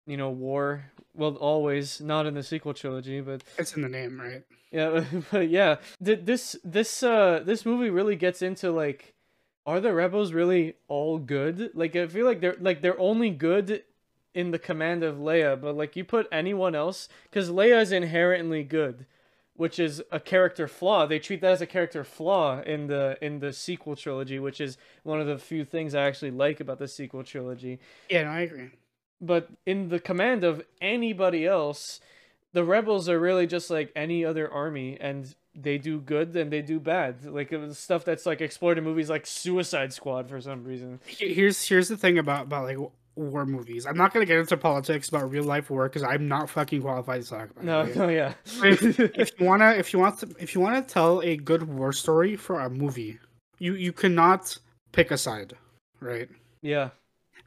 you know, war. Well, always not in the sequel trilogy, but it's in the name right yeah, but yeah, this this uh this movie really gets into like, are the rebels really all good? Like I feel like they're like they're only good in the command of Leia, but like you put anyone else, because Leia is inherently good, which is a character flaw. They treat that as a character flaw in the in the sequel trilogy, which is one of the few things I actually like about the sequel trilogy yeah no i agree but in the command of anybody else, the rebels are really just like any other army, and they do good and they do bad. Like it was stuff that's like explored in movies like Suicide Squad for some reason. Here's here's the thing about about like war movies i'm not going to get into politics about real life war because i'm not fucking qualified to talk about No, it no, yeah. if, if you wanna if you want to if you want to tell a good war story for a movie you you cannot pick a side right yeah.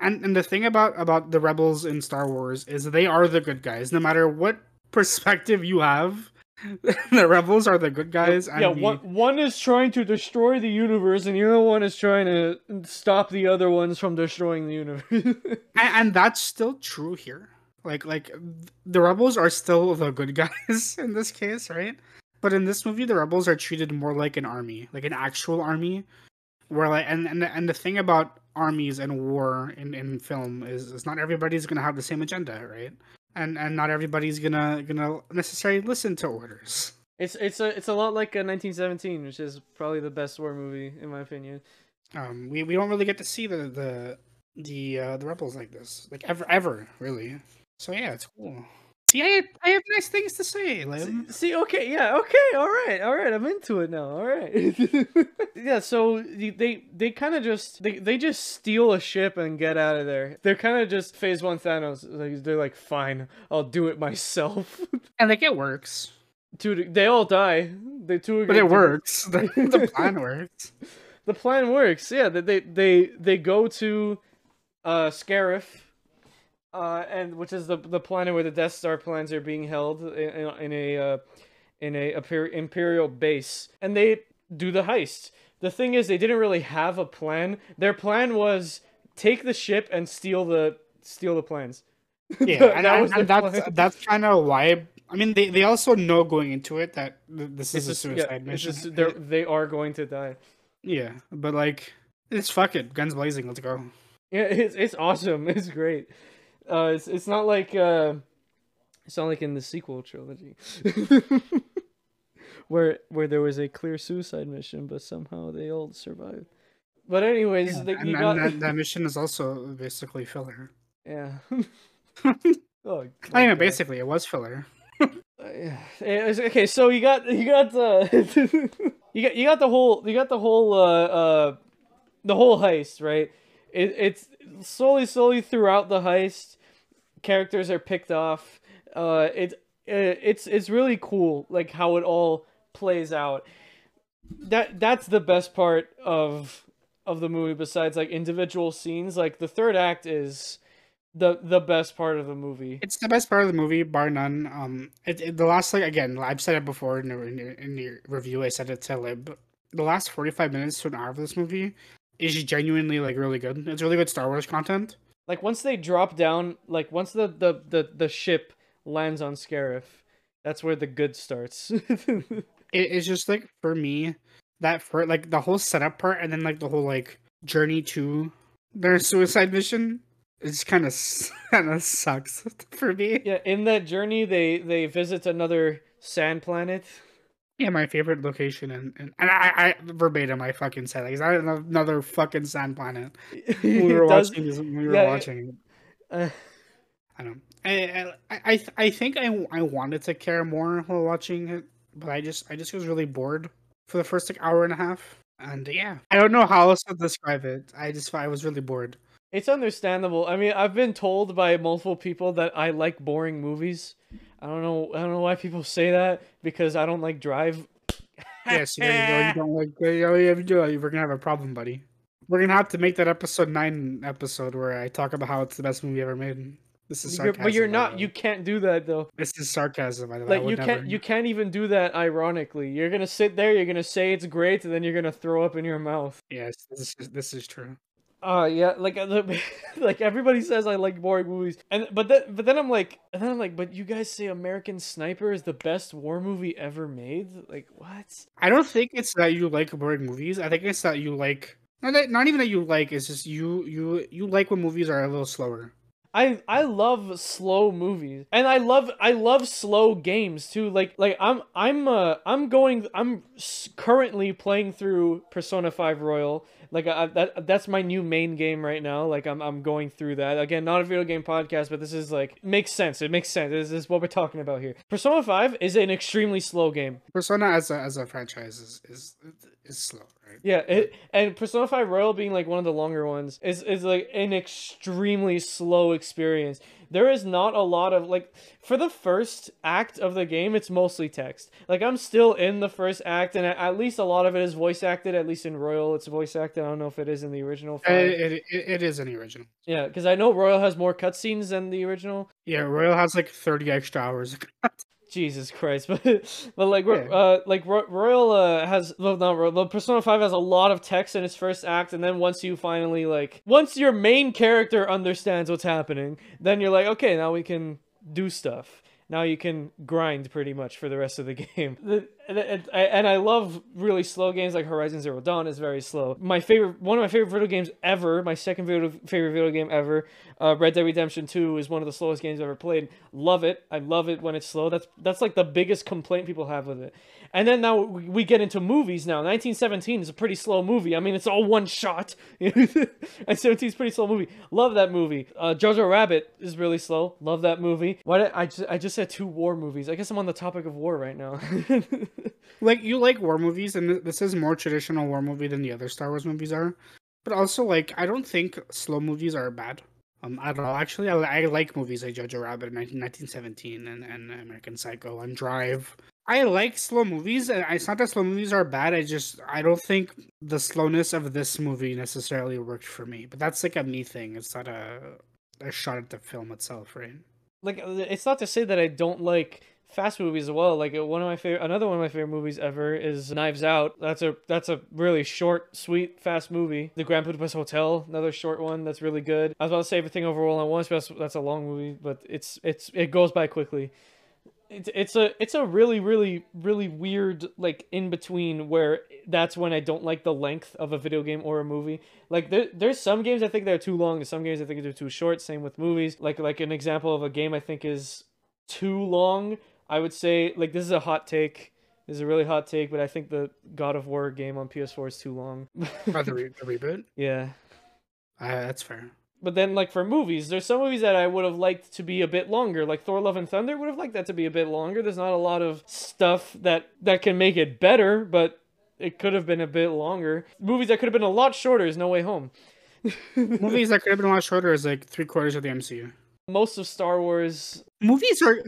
and and the thing about about the rebels in star wars is they are the good guys no matter what perspective you have the rebels are the good guys and yeah, the- one, one is trying to destroy the universe, and the other one is trying to stop the other ones from destroying the universe. and, and that's still true here. Like like the rebels are still the good guys in this case right? But in this movie the rebels are treated more like an army like an actual army where like and and, and the thing about armies and war in, in film is, is not everybody's gonna have the same agenda right and and not everybody's gonna gonna necessarily listen to orders. It's it's a it's a lot like uh, 1917, which is probably the best war movie in my opinion. um we, we don't really get to see the the the uh the rebels like this. Like ever ever really. So yeah it's cool see i have, i have nice things to say Liam. See, see, okay, yeah, okay, all right, all right, I'm into it now, all right. yeah, so they they kind of just they, they just steal a ship and get out of there. They're kind of just Phase One Thanos. Like they're like, fine, I'll do it myself. and like it works Dude, they all die. They two, but it works the, the plan works The plan works. Yeah, they they they, they go to uh Scarif. Uh, and which is the the planet where the Death Star plans are being held in, in, in a uh, in a imperial base, and they do the heist. The thing is, they didn't really have a plan. Their plan was take the ship and steal the steal the plans. yeah That and, was and that's plan. that's kind of why i mean they, they also know going into it that th- this It's is a suicide yeah, mission just- they are going to die. yeah but like it's fuck it guns blazing let's go Yeah, it's it's awesome. It's great. Uh, it's it's not like uh, it's not like in the sequel trilogy, where where there was a clear suicide mission, but somehow they all survived. But anyways, Yeah, they, and, you and got that, that mission is also basically filler yeah. oh, I mean, God. basically, it was filler. Uh, yeah. Okay, so you got you got the you got you got the whole you got the whole uh uh the whole heist right. It, it's slowly slowly throughout the heist, characters are picked off. Uh, it, it it's it's really cool like how it all plays out. That that's the best part of of the movie besides like individual scenes. Like the third act is the the best part of the movie. It's the best part of the movie, bar none. Um, it, it- the last like again, I've said it before in the, in the review. I said it to Lib. The last forty five minutes to an hour of this movie is genuinely like really good. It's really good Star Wars content. Like once they drop down, like once the the the, the ship lands on Scarif, that's where the good starts. It, it's just like for me that for like the whole setup part and then like the whole like journey to their suicide mission. It's kind of kind of sucks for me. yeah, in that journey, they they visit another sand planet. Yeah, my favorite location, and and, and I, I verbatim, I fucking said like, is that another fucking sand planet? When we were watching this, when we were yeah, watching. uh, I don't. I I I, I think I I wanted to care more while watching it, but I just I just was really bored for the first like hour and a half, and yeah, I don't know how else to describe it. I just I was really bored. It's understandable. I mean, I've been told by multiple people that I like boring movies. I don't know. I don't know why people say that because I don't like Drive. Yes, yeah, you, know, you don't like. You know, you do. Uh, we're gonna have a problem, buddy. We're gonna have to make that episode nine episode where I talk about how it's the best movie ever made. This is You're- sarcasm. but you're not. You can't do that though. This is sarcasm. By the way. Like you can't. never- You can't even do that ironically. You're gonna sit there. You're gonna say it's great, and then you're gonna throw up in your mouth. Yes, this is this is true. Uh yeah, like uh, like everybody says I like boring movies, and but then but then I'm like, and then I'm like, but you guys say American Sniper is the best war movie ever made? Like what? I don't think it's that you like boring movies. I think it's that you like not that, not even that you like. It's just you you you like when movies are a little slower. I I love slow movies, and I love I love slow games too. Like like I'm I'm uh I'm going I'm currently playing through Persona Five Royal. Like I, that that's my new main game right now. Like I'm I'm going through that again. Not a video game podcast, but this is like makes sense. It makes sense. This is what we're talking about here. Persona Five is an extremely slow game. Persona as a as a franchise is is slow, right? Yeah, it, and Persona 5 Royal being like one of the longer ones is is like an extremely slow experience. There is not a lot of like for the first act of the game, it's mostly text. Like I'm still in the first act, and at least a lot of it is voice acted. At least in Royal, it's voice acted. I don't know if it is in the original. It, it, it, it is in the original. Yeah, because I know Royal has more cutscenes than the original. Yeah, Royal has like thirty extra hours. Jesus Christ, but but like Yeah. uh like Ro- Royal uh has well not Royal, the Persona 5 has a lot of text in its first act and then once you finally like once your main character understands what's happening, then you're like okay, now we can do stuff. Now you can grind pretty much for the rest of the game. The- And, and, and I love really slow games like Horizon Zero Dawn is very slow. My favorite, one of my favorite video games ever, my second video, favorite video game ever, uh, Red Dead Redemption Two is one of the slowest games I've ever played. Love it. I love it when it's slow. That's that's like the biggest complaint people have with it. And then now we get into movies now. 1917 is a pretty slow movie. I mean, it's all one shot. and 17 is pretty slow movie. Love that movie. Uh, Jojo Rabbit is really slow. Love that movie. Why did I just I just said two war movies? I guess I'm on the topic of war right now. like you like war movies, and this is more traditional war movie than the other Star Wars movies are. But also, like, I don't think slow movies are bad. Um, at all. Actually, I, I like movies like Jojo Rabbit in 19, 1917 and, and American Psycho and Drive. I like slow movies, and it's not that slow movies are bad. I just I don't think the slowness of this movie necessarily worked for me. But that's like a me thing. It's not a a shot at the film itself, right? like it's not to say that I don't like fast movies as well. Like uh, one of my favorite, another one of my favorite movies ever is Knives Out. That's a that's a really short, sweet, fast movie. The Grand Budapest Hotel, another short one that's really good. I was about to say everything overall at once, but that's, that's a long movie, but it's it's it goes by quickly. It's it's a it's a really really really weird like in between where that's when I don't like the length of a video game or a movie. Like there, there's some games I think they're too long, and some games I think they're too short. Same with movies. Like like an example of a game I think is too long. I would say like this is a hot take. This is a really hot take, but I think the God of War game on PS4 is too long. Or the, re- the reboot. yeah. Uh, that's fair. But then, like for movies, there's some movies that I would have liked to be a bit longer. Like Thor: Love and Thunder would have liked that to be a bit longer. There's not a lot of stuff that that can make it better, but it could have been a bit longer. Movies that could have been a lot shorter is No Way Home. Movies that could have been a lot shorter is like three quarters of the MCU. Most of Star Wars Movies are.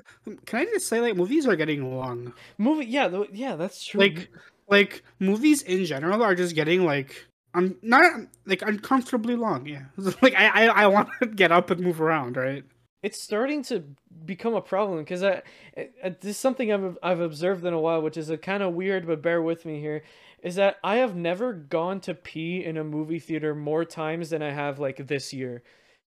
Can I just say like movies are getting long. movie, yeah, th- yeah, that's true. Like like movies in general are just getting like I'm not like uncomfortably long. Yeah, like I I, I want to get up and move around. Right. It's starting to become a problem because I, I, this is something I've I've observed in a while, which is a kind of weird, but bear with me here. Is that I have never gone to pee in a movie theater more times than I have like this year.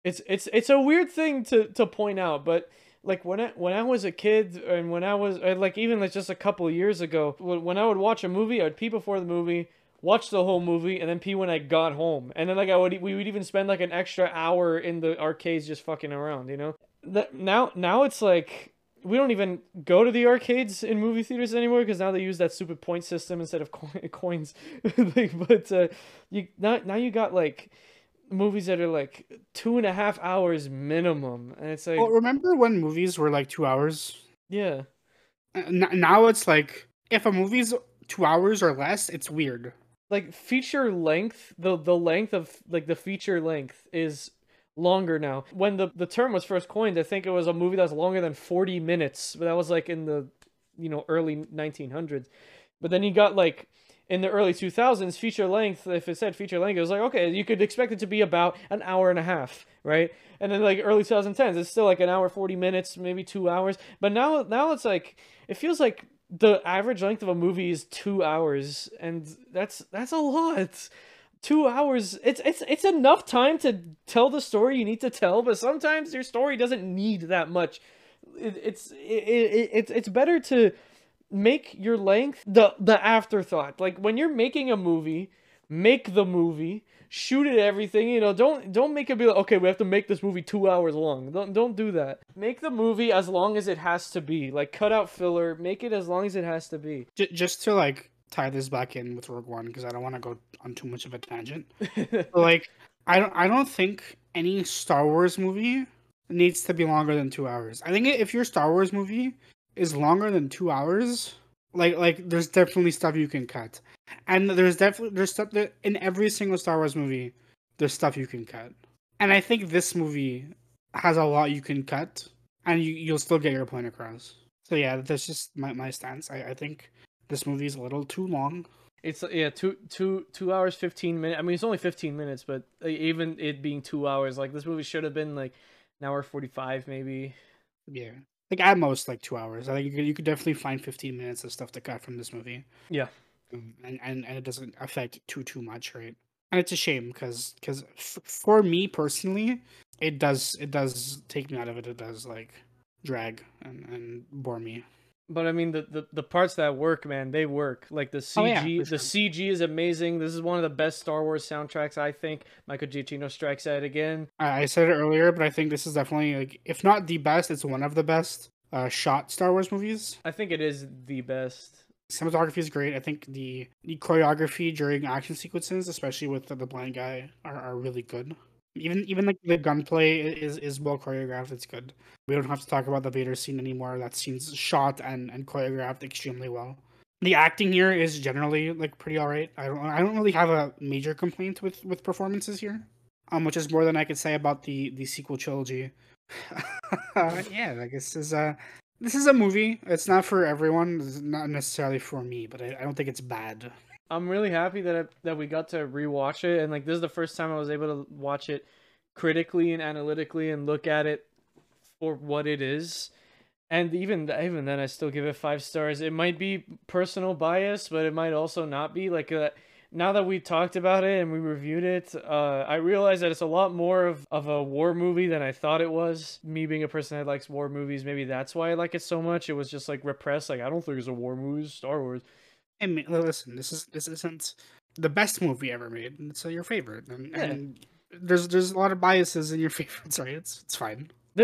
It's it's it's a weird thing to to point out, but like when I when I was a kid and when I was like even like just a couple years ago, when I would watch a movie, I'd pee before the movie watch the whole movie, and then pee when I got home. And then like I would we would even spend like an extra hour in the arcades just fucking around, you know. That now now it's like we don't even go to the arcades in movie theaters anymore because now they use that stupid point system instead of coins. like, but uh, you now now you got like movies that are like two and a half hours minimum, and it's like. Well, remember when movies were like two hours? Yeah. Uh, now it's like if a movie's two hours or less, it's weird like feature length the the length of like the feature length is longer now when the the term was first coined i think it was a movie that was longer than 40 minutes but that was like in the you know early 1900s but then you got like in the early 2000s feature length if it said feature length it was like okay you could expect it to be about an hour and a half right and then like early 2010s it's still like an hour 40 minutes maybe two hours but now now it's like it feels like the average length of a movie is two hours, and that's that's a lot. Two hours. It's it's it's enough time to tell the story you need to tell, but sometimes your story doesn't need that much. It, it's it, it, it's it's better to make your length the the afterthought. Like when you're making a movie, make the movie shoot it everything you know don't don't make it be like okay we have to make this movie two hours long. Don't don't do that. Make the movie as long as it has to be. Like cut out filler make it as long as it has to be. J- just to like tie this back in with rogue one because i don't want to go on too much of a tangent. Like i don't i don't think any star wars movie needs to be longer than two hours. I think if your star wars movie is longer than two hours like like there's definitely stuff you can cut and there's definitely there's stuff that in every single Star Wars movie, there's stuff you can cut. And I think this movie has a lot you can cut, and you you'll still get your point across. So yeah, that's just my my stance. I, I think this movie is a little too long. It's yeah, two two two hours fifteen minutes. I mean, it's only fifteen minutes, but even it being two hours, like this movie should have been like an hour forty five, maybe. Yeah, like at most like two hours. I think you could, you could definitely find fifteen minutes of stuff to cut from this movie. Yeah, um, and, and and it doesn't affect too too much, right? And it's a shame because because f- for me personally, it does it does take me out of it. It does like drag and, and bore me. But I mean the, the, the parts that work, man, they work. Like the CG, oh, yeah, the sure. CG is amazing. This is one of the best Star Wars soundtracks, I think. Michael Giacchino strikes at it again. I said it earlier, but I think this is definitely like, if not the best, it's one of the best uh, shot Star Wars movies. I think it is the best cinematography is great. I think the the choreography during action sequences, especially with the, the blind guy, are, are really good. Even even like the gunplay is is well choreographed. It's good. We don't have to talk about the Vader scene anymore. That scene's shot and and choreographed extremely well. The acting here is generally like pretty alright. I don't I don't really have a major complaint with with performances here. Um, which is more than I could say about the the sequel trilogy. yeah, I guess is uh this is a movie. It's not for everyone. It's not necessarily for me, but I, I don't think it's bad. I'm really happy that I, that we got to rewatch it, and like this is the first time I was able to watch it critically and analytically and look at it for what it is. And even even then, I still give it five stars. It might be personal bias, but it might also not be. Like uh, now that we talked about it and we reviewed it, uh, I realized that it's a lot more of, of a war movie than I thought it was. Me being a person that likes war movies, maybe that's why I like it so much. It was just like repressed. Like I don't think it's a war movie. Star Wars. I mean, listen, this is this isn't the best movie ever made. It's uh, your favorite, and, yeah. and there's there's a lot of biases in your favorites, right? It's it's fine.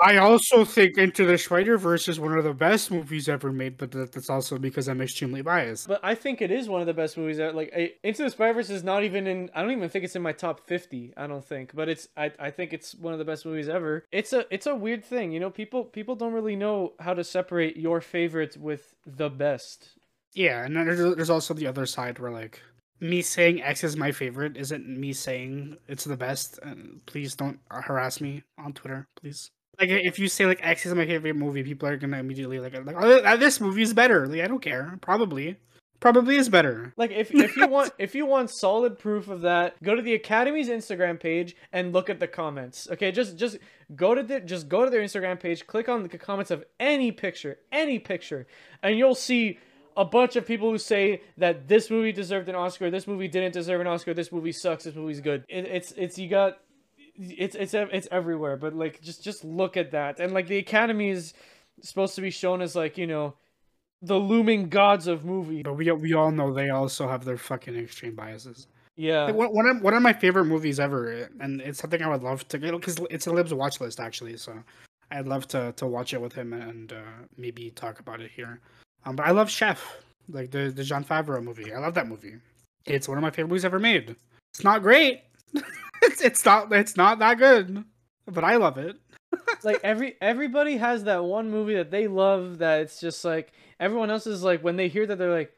I also think Into the Spider Verse is one of the best movies ever made, but that's also because I'm extremely biased. But I think it is one of the best movies. That, like Into the Spider Verse is not even in. I don't even think it's in my top fifty. I don't think, but it's. I, I think it's one of the best movies ever. It's a it's a weird thing, you know. People people don't really know how to separate your favorite with the best. Yeah, and there's, there's also the other side where like me saying X is my favorite isn't me saying it's the best. Please don't harass me on Twitter, please. Like if you say like X is my favorite movie, people are gonna immediately like like oh this movie is better. Like I don't care, probably, probably is better. Like if if you want if you want solid proof of that, go to the Academy's Instagram page and look at the comments. Okay, just just go to the just go to their Instagram page, click on the comments of any picture, any picture, and you'll see a bunch of people who say that this movie deserved an Oscar, this movie didn't deserve an Oscar, this movie sucks, this movie's good. It, it's it's you got it's it's it's everywhere, but like just just look at that. And like the Academy is supposed to be shown as like, you know, the looming gods of movie. But we we all know they also have their fucking extreme biases. Yeah. Like, one, of one of my favorite movies ever, and it's something I would love to get because it's a Libs watch list actually. So I'd love to to watch it with him and uh, maybe talk about it here. Um, but I love Chef, like the the Jon Favreau movie. I love that movie. It's one of my favorite movies ever made. It's not great. it's it's not it's not that good, but I love it. like every everybody has that one movie that they love that it's just like everyone else is like when they hear that they're like,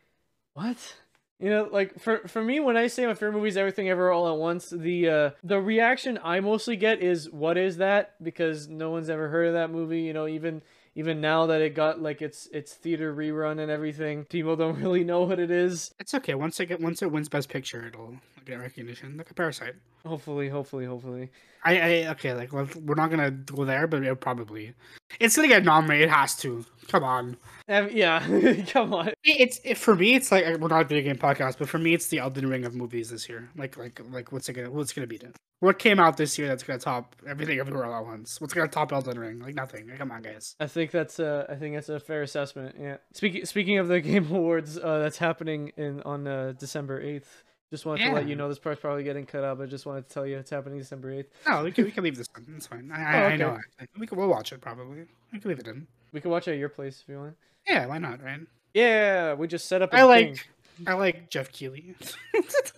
what? You know, like for for me, when I say my favorite movie is Everything Ever All at Once, the uh, the reaction I mostly get is "What is that?" because no one's ever heard of that movie. You know, even even now that it got like its its theater rerun and everything, people don't really know what it is. It's okay. Once it get once it wins Best Picture, it'll get recognition. Like a Parasite. Hopefully, hopefully, hopefully. I, I okay, like we're not gonna go there, but it probably it's gonna get nominated. It has to. Come on. Um, yeah, come on. It's it, for me. It's like we're not a video game podcast, but for me, it's the Elden Ring of movies this year. Like like like what's it gonna what's gonna beat it? What came out this year that's gonna top everything everywhere all at once? What's gonna top Elden Ring? Like nothing. Like, come on, guys. I think that's a I think that's a fair assessment. Yeah. Speaking speaking of the Game Awards, uh, that's happening in on uh, December eighth. Just wanted Yeah. to let you know this part's probably getting cut out, but just wanted to tell you it's happening December eighth. No, we can we can leave this one. It's fine. I, I, Oh, I know. actually. We can we'll watch it probably. We can leave it in. We can watch at your place if you want. Yeah, why not? Right. Yeah, we just set up. a I like I like Jeff thing.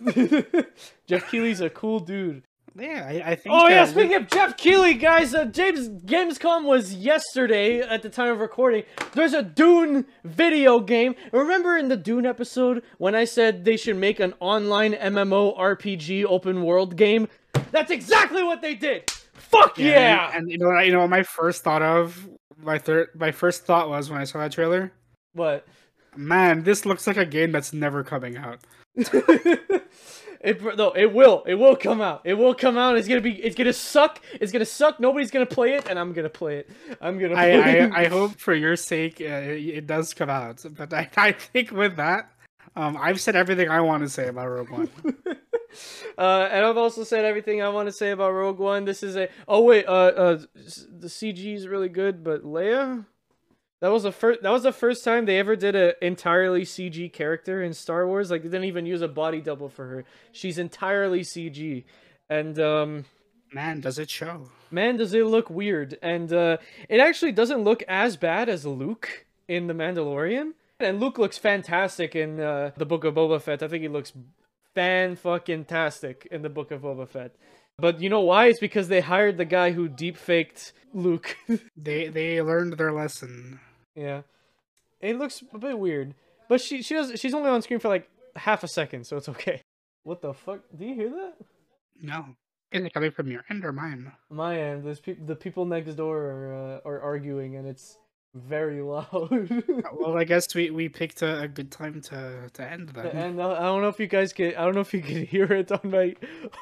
Geoff Keighley's a cool dude. yeah, I, I think. Oh yeah, that we- speaking of Geoff Keighley, guys, uh, James Gamescom was yesterday at the time of recording. There's a Dune video game. Remember in the Dune episode when I said they should make an online MMO RPG open world game? That's exactly what they did. Fuck yeah! And, and you know what? I- You know what my first thought of my third my first thought was when I saw that trailer. What? Man, this looks like a game that's never coming out. it no, it will. It will come out. It will come out. It's gonna be. It's gonna suck. It's gonna suck. Nobody's gonna play it, and I'm gonna play it. I'm gonna. I. I, I hope for your sake uh, it it does come out. But I, I think with that, um, I've said everything I want to say about Rogue One. Uh, and I've also said everything I want to say about Rogue One. This is a. Oh wait, uh, uh, the CG is really good, but Leia. That was the first. That was the first time they ever did an entirely CG character in Star Wars. Like they didn't even use a body double for her. She's entirely CG, and um, Man, does it show? man, does it look weird. And uh, it actually doesn't look as bad as Luke in The Mandalorian. And Luke looks fantastic in uh, the Book of Boba Fett. I think he looks fan fucking tastic in the Book of Boba Fett. But you know why? It's because they hired the guy who deep faked Luke. They they learned their lesson. yeah, it looks a bit weird. But she she does she's only on screen for like half a second, so it's okay. What the fuck? Do you hear that? No, is it coming from your end or mine? My end. There's peop the people next door are uh, are arguing, and it's very loud. Well, I guess we, we picked a, a good time to, to end that. and I don't know if you guys can. I don't know if you can hear it on my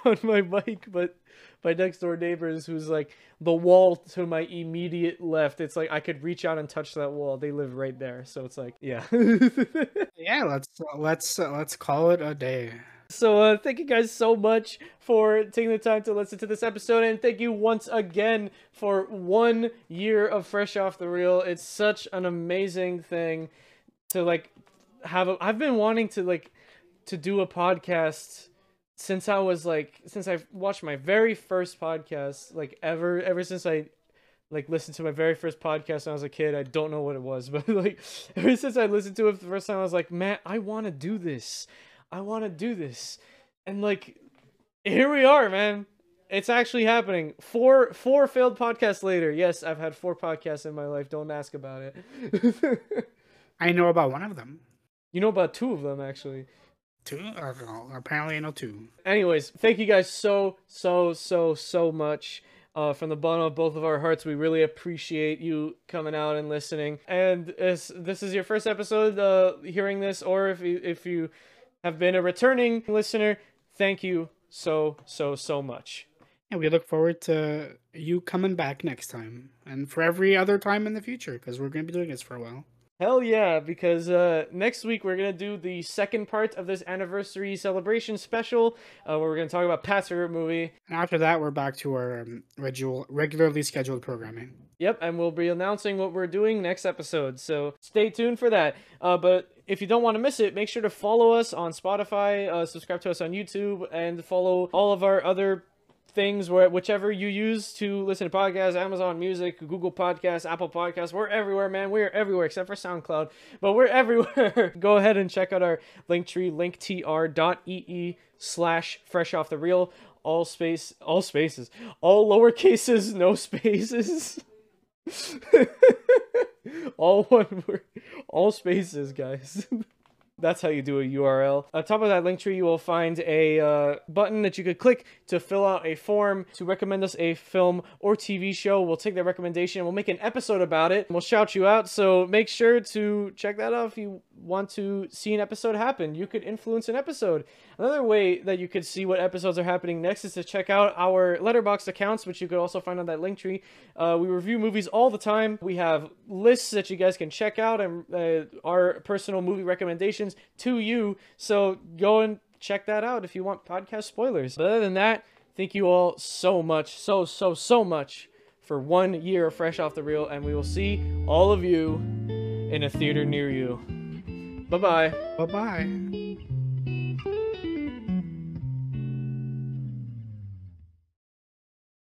on my mic, but my next door neighbors, who's like the wall to my immediate left. It's like I could reach out and touch that wall. They live right there, so it's like yeah. Yeah, let's let's uh, let's call it a day. So uh, thank you guys so much for taking the time to listen to this episode, and thank you once again for one year of Fresh Off the Reel. It's such an amazing thing to like have. A, I've been wanting to like to do a podcast since I was like since I watched my very first podcast like ever ever since I like listened to my very first podcast when I was a kid. I don't know what it was, but like ever since I listened to it the first time, I was like, man, I want to do this. I want to do this. And like here we are, man. It's actually happening. Four four failed podcasts later. Yes, I've had four podcasts in my life. Don't ask about it. I know about one of them. you know about two of them actually. Two? Uh, apparently I know two. Anyways, thank you guys so so so so much. Uh, from the bottom of both of our hearts, we really appreciate you coming out and listening. And if this is your first episode, uh, hearing this, or if you, if you have been a returning listener, thank you so so so much. And we look forward to you coming back next time, and for every other time in the future, because we're going to be doing this for a while. Hell yeah, because uh, next week we're going to do the second part of this anniversary celebration special uh, where we're going to talk about Pat's favorite movie. And after that, we're back to our um, regular, regularly scheduled programming. Yep, and we'll be announcing what we're doing next episode, so stay tuned for that. Uh, but if you don't want to miss it, make sure to follow us on Spotify, uh, subscribe to us on YouTube, and follow all of our other things where whichever you use to listen to podcasts amazon music google podcasts apple podcasts we're everywhere man. We're everywhere except for soundcloud but we're everywhere. Go ahead and check out our link tree linktr.ee slash fresh off the reel. All space all spaces. All lower cases no spaces. All one word. All spaces guys That's how you do a URL. On top of that link tree, you will find a uh, button that you could click to fill out a form to recommend us a film or TV show. We'll take that recommendation. We'll make an episode about it. We'll shout you out. So make sure to check that out if you want to see an episode happen. You could influence an episode. Another way that you could see what episodes are happening next is to check out our Letterboxd accounts, which you could also find on that link tree. Uh, we review movies all the time. We have lists that you guys can check out and uh, our personal movie recommendations to you. So go and check that out if you want podcast spoilers. But other than that, thank you all so much, so, so, so much for one year Fresh Off the Reel, and we will see all of you in a theater near you. Bye bye. Bye bye.